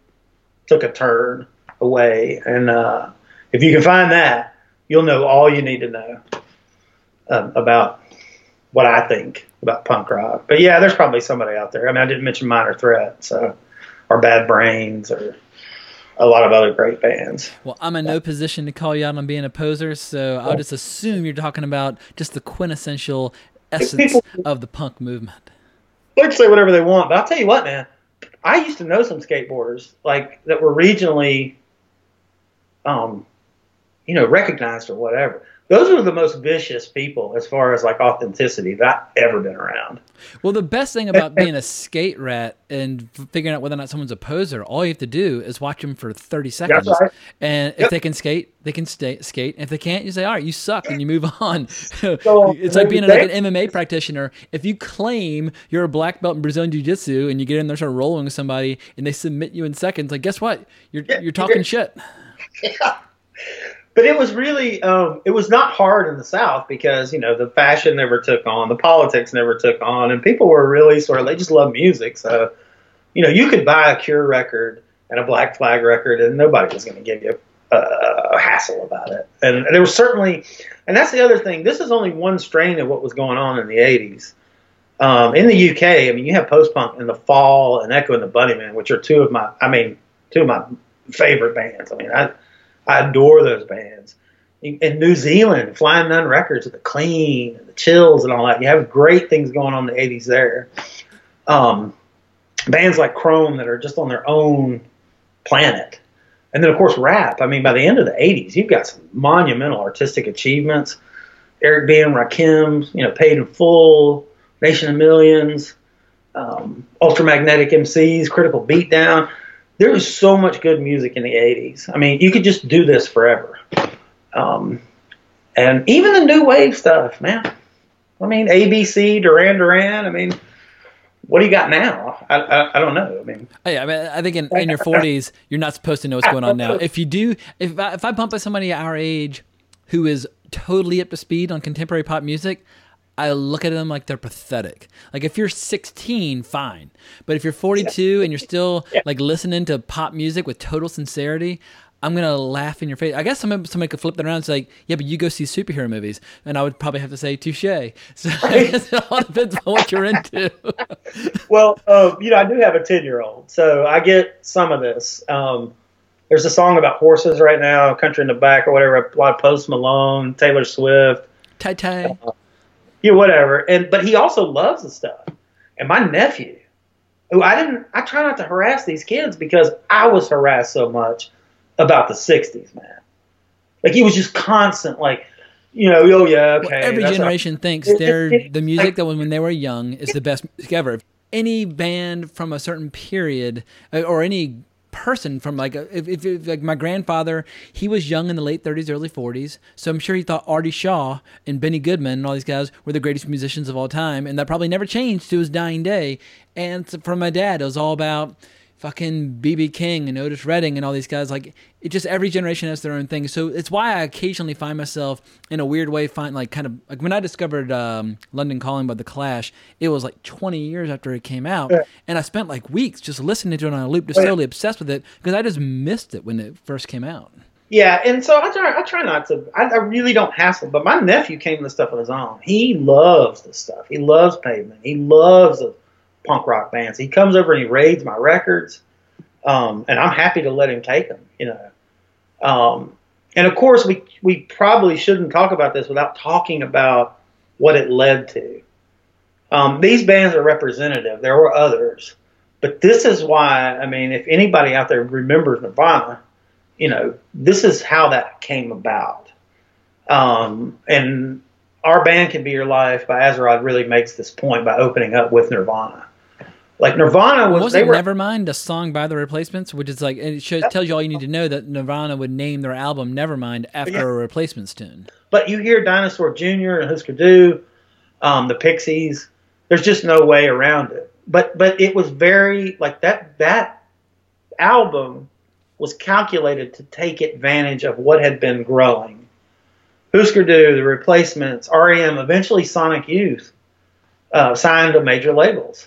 took a turn away. And uh, if you can find that, you'll know all you need to know um, about what I think about punk rock. But yeah, there's probably somebody out there. I mean, I didn't mention Minor Threat, so or Bad Brains, or a lot of other great bands. Well, I'm in no position to call you out on being a poser, so I'll just assume you're talking about just the quintessential essence of the punk movement. They can say whatever they want, but I'll tell you what, man. I used to know some skateboarders like that were regionally, um, you know, recognized or whatever. Those are the most vicious people as far as like authenticity that I've ever been around. Well, the best thing about being a skate rat and figuring out whether or not someone's a poser, all you have to do is watch them for 30 seconds. right. And if Yep. they can skate, they can stay, skate. And if they can't, you say, all right, you suck, and you move on. So, it's like being like an MMA practitioner. If you claim you're a black belt in Brazilian Jiu Jitsu and you get in there, start rolling with somebody, and they submit you in seconds, like, guess what? You're, you're talking shit. but it was really um, it was not hard in the south because you know the fashion never took on the politics never took on and people were really sort of they just love music. So you know you could buy a cure record and a black flag record and nobody was going to give you a, a hassle about it. And there was certainly and that's the other thing this is only one strain of what was going on in the 80s um, in the uk i mean you have post-punk in the fall and echo and the bunnymen which are two of my i mean two of my favorite bands. I mean i I adore those bands. In New Zealand, Flying Nun Records, the Clean, the Chills, and all that. You have great things going on in the '80s there. Um, bands like Chrome that are just on their own planet, and then of course rap. I mean, by the end of the '80s, you've got some monumental artistic achievements. Eric B. and Rakim, you know, Paid in Full, Nation of Millions, um, Ultramagnetic MCs, Critical Beatdown there was so much good music in the 80s. I mean, you could just do this forever. Um, and even the new wave stuff, man. I mean, ABC, Duran Duran. I mean, what do you got now? I, I, I don't know. I mean, Hey, I mean, I think in, in your 40s, you're not supposed to know what's going on now. If you do, if I, if I bump into somebody our age who is totally up to speed on contemporary pop music, I look at them like they're pathetic. Like if you're 16, fine, but if you're 42 and you're still like listening to pop music with total sincerity, I'm gonna laugh in your face. I guess somebody, somebody could flip that around and say, "Yeah, but you go see superhero movies," and I would probably have to say, "Touche." So I guess it all depends on what you're into. well, uh, you know, I do have a 10 year old, so I get some of this. Um, there's a song about horses right now, Country in the Back or whatever, a lot of Post Malone, Taylor Swift. Tai Tai. Yeah, whatever. And but he also loves the stuff. And my nephew, who I didn't, I try not to harass these kids because I was harassed so much about the '60s, man. Like he was just constant, like, you know, oh yeah, okay. Well, every generation not- thinks they're it- the music that when, when they were young is the best music ever. Any band from a certain period uh, or any person from like a- if, if, if like my grandfather he was young in the late 30s early 40s so i'm sure he thought artie shaw and benny goodman and all these guys were the greatest musicians of all time. And that probably never changed to his dying day. And from my dad it was all about fucking BB King and Otis Redding and all these guys. Like it just every generation has their own thing. So it's why I occasionally find myself in a weird way find like kind of like when I discovered um, London Calling by the Clash, it was like 20 years after it came out, Yeah. and I spent like weeks just listening to it on a loop, just Oh, yeah. totally obsessed with it because I just missed it when it first came out. Yeah, and so I try, I try not to. I, I really don't hassle. But my nephew came to the stuff on his own. He loves the stuff. He loves pavement. He loves the punk rock bands. He comes over and he raids my records, um, and I'm happy to let him take them. You know, um, and of course we we probably shouldn't talk about this without talking about what it led to. Um, these bands are representative. There were others, but this is why. I mean, if anybody out there remembers Nirvana, you know, this is how that came about. Um, and our band can be your life by Azerrad really makes this point by opening up with Nirvana. Like Nirvana was, was they it were Nevermind, a song by the Replacements, which is like it shows, tells you all you need to know that Nirvana would name their album Nevermind after Yeah. a Replacements tune. But you hear Dinosaur Jr. and Husker Du, um, the Pixies. There's just no way around it. But but it was very like that. That album was calculated to take advantage of what had been growing. Husker Du, the Replacements, REM, eventually Sonic Youth, uh, signed to major labels.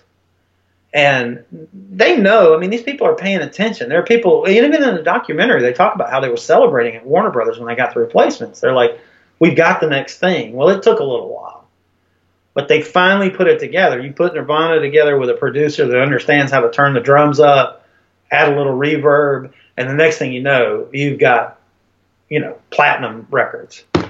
And they know, I mean, these people are paying attention. There are people, even in the documentary, they talk about how they were celebrating at Warner Brothers when they got the replacements. They're like, we've got the next thing. Well, it took a little while, but they finally put it together. You put Nirvana together with a producer that understands how to turn the drums up, add a little reverb, and the next thing you know, you've got, you know, platinum records. Yeah,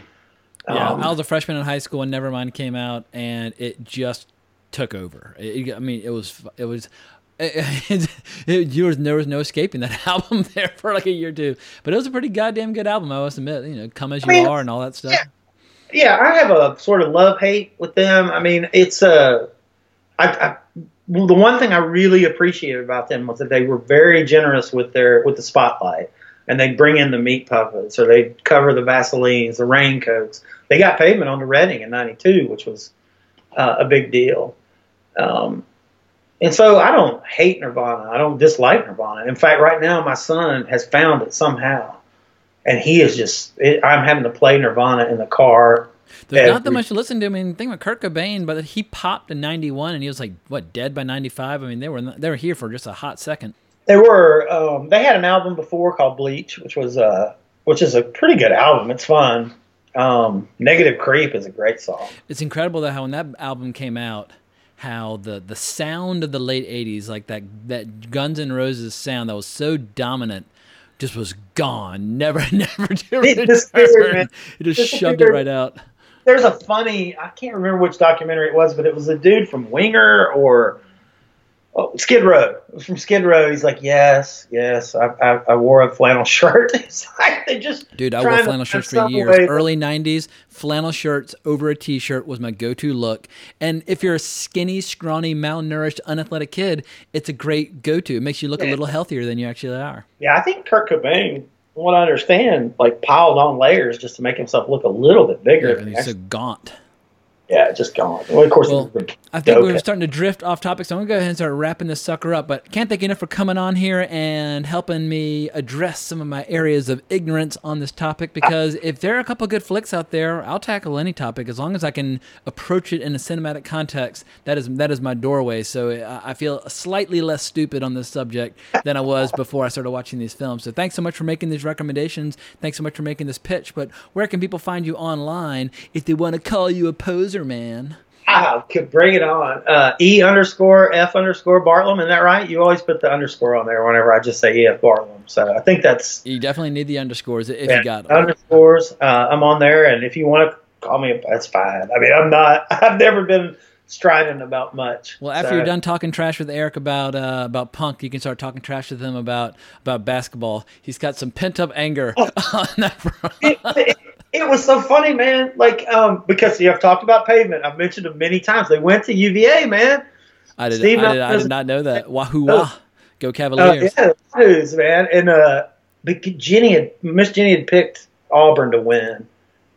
Um, I was a freshman in high school when Nevermind came out, and it just took over. It, I mean, it was it was. It, it, there was there was no escaping that album there for like a year or two, but it was a pretty goddamn good album. I must admit, you know, "Come as You mean, Are" and all that stuff. yeah, I have a sort of love hate with them. I mean, it's a. I, I, well, the one thing I really appreciated about them was that they were very generous with their with the spotlight, and they bring in the meat puppets or they cover the Vaselines, the raincoats. They got pavement on the Reading in '92, which was uh, a big deal. Um, and so I don't hate Nirvana. I don't dislike Nirvana. In fact, right now my son has found it somehow, and he is just. It, I'm having to play Nirvana in the car. There's not that much to listen to. I mean, think about Kurt Cobain, but he popped in '91, and he was like what dead by '95. I mean, they were they were here for just a hot second. They were. Um, they had an album before called Bleach, which was uh, which is a pretty good album. It's fun. Um, Negative Creep is a great song. It's incredible that how when that album came out, how the the sound of the late '80s, like that that Guns N' Roses sound that was so dominant, just was gone. Never, never to It return. It just shoved it right out. There's a funny. I can't remember which documentary it was, but it was a dude from Winger or oh, Skid Row. It was from Skid Row. He's like, yes, yes, I, I, I wore a flannel shirt. It's like they just Dude, I wore flannel shirts for years. way- Early '90s, flannel shirts over a T-shirt was my go-to look. And if you're a skinny, scrawny, malnourished, unathletic kid, it's a great go-to. It makes you look a little healthier than you actually are. Yeah, I think Kurt Cobain, what I understand, like piled on layers just to make himself look a little bit bigger. Yeah, and he's so gaunt. Yeah, just gone. Well, of course, Well, I think dope. we're starting to drift off topic, so I'm gonna go ahead and start wrapping this sucker up. But can't thank you enough for coming on here and helping me address some of my areas of ignorance on this topic. Because if there are a couple good flicks out there, I'll tackle any topic as long as I can approach it in a cinematic context. That is that is my doorway. So I I feel slightly less stupid on this subject than I was before I started watching these films. So thanks so much for making these recommendations. Thanks so much for making this pitch. But where can people find you online if they want to call you a poser, man? Could bring it on. Uh, e underscore F underscore Bartlam, isn't that right? You always put the underscore on there whenever I just say EF Bartlam. So I think that's You definitely need the underscores if yeah, you got them. underscores. Uh, I'm on there, and if you want to call me, that's fine. I mean, I'm not. I've never been strident about much. Well, after So- you're done talking trash with Erik about uh, about punk, you can start talking trash with him about about basketball. He's got some pent up anger Oh. on that front. it, it was so funny, man. Like, um, because you have talked about pavement. I've mentioned them many times. They went to UVA, man. I did, Steve I did, I did not know that. Wahoo wah, go Uh, Cavaliers! yeah, Blues, man. And uh, Jenny had Miss Jenny had picked Auburn to win,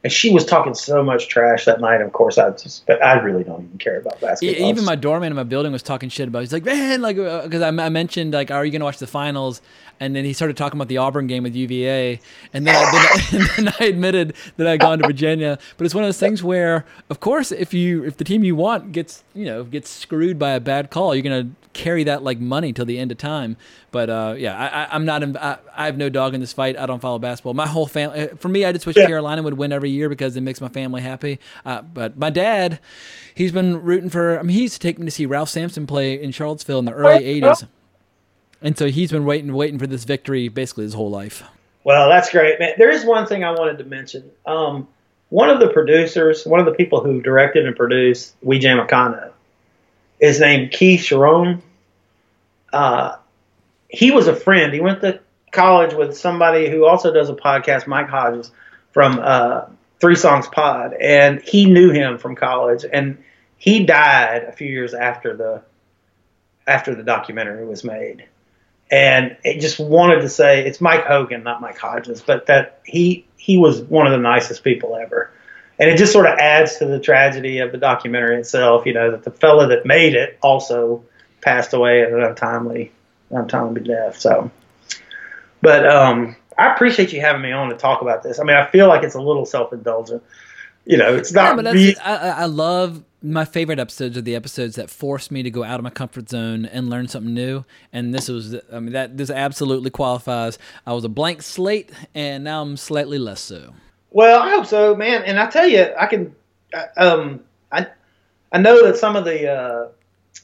and she was talking so much trash that night. Of course, I just, but I really don't even care about basketball. Even my doorman in my building was talking shit about. it. He's like, man, like, because I, I mentioned like, are you gonna watch the finals? And then he started talking about the Auburn game with UVA, and then, I, then, and then I admitted that I'd gone to Virginia. But it's one of those things where, of course, if you if the team you want gets you know gets screwed by a bad call, you're gonna carry that like money till the end of time. But uh, yeah, I, I, I'm not. I, I have no dog in this fight. I don't follow basketball. My whole family. For me, I just wish Yeah. Carolina would win every year because it makes my family happy. Uh, but my dad, he's been rooting for. I mean, he used to take me to see Ralph Sampson play in Charlottesville in the early '80s, and so he's been waiting, waiting for this victory basically his whole life. Well, that's great, man. There is one thing I wanted to mention. Um, one of the producers, one of the people who directed and produced We Jam Econo, is named Keith Schieron. Uh, he was a friend. He went to college with somebody who also does a podcast, Mike Hodges from uh, Three Songs Pod, and he knew him from college, and he died a few years after the after the documentary was made. And it just wanted to say it's Mike Hogan, not Mike Hodges, but that he he was one of the nicest people ever. And it just sort of adds to the tragedy of the documentary itself, you know, that the fella that made it also passed away at an untimely untimely death. So but um I appreciate you having me on to talk about this. I mean, I feel like it's a little self indulgent. You know, it's not. Yeah, but re- I, I love my favorite episodes are the episodes that force me to go out of my comfort zone and learn something new. And this was, I mean, that this absolutely qualifies. I was a blank slate, and now I'm slightly less so. Well, I hope so, man. And I tell you, I can. Um, I I know that some of the uh,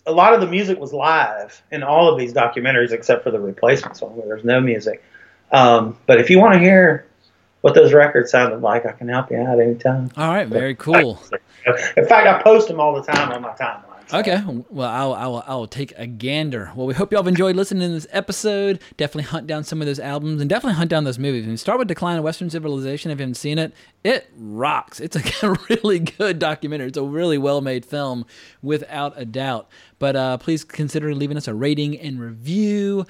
a lot of the music was live in all of these documentaries, except for the replacement song where there's no music. Um, but if you want to hear what those records sounded like, I can help you out anytime. All right, very cool. In fact, I post them all the time on my timeline. Okay, well, I'll, I'll, I'll take a gander. Well, we hope y'all have enjoyed listening to this episode. Definitely hunt down some of those albums and definitely hunt down those movies. And start with Decline of Western Civilization. If you haven't seen it, it rocks. It's a really good documentary. It's a really well made film, without a doubt. But uh, please consider leaving us a rating and review.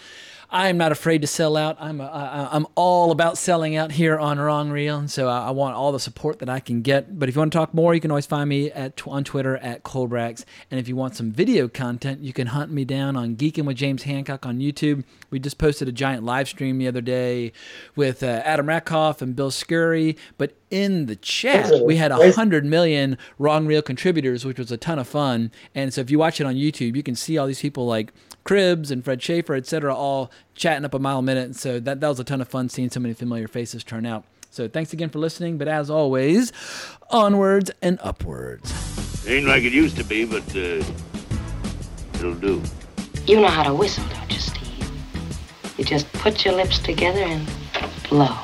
I am not afraid to sell out. I'm a, I, I'm all about selling out here on Wrong Reel, and so I, I want all the support that I can get. But if you want to talk more, you can always find me at on Twitter at Colebrax. And if you want some video content, you can hunt me down on Geeking with James Hancock on YouTube. We just posted a giant live stream the other day with uh, Adam Rakoff and Bill Scurry. But in the chat, we had a hundred million Wrong Reel contributors, which was a ton of fun. And so if you watch it on YouTube, you can see all these people like Cribs and Fred Schaefer, et cetera, all chatting up a mile a minute. And so that, that was a ton of fun seeing so many familiar faces turn out. So thanks again for listening. But as always, onwards and upwards. Ain't like it used to be, but uh, it'll do. You know how to whistle, don't you, Steve? You just put your lips together and blow.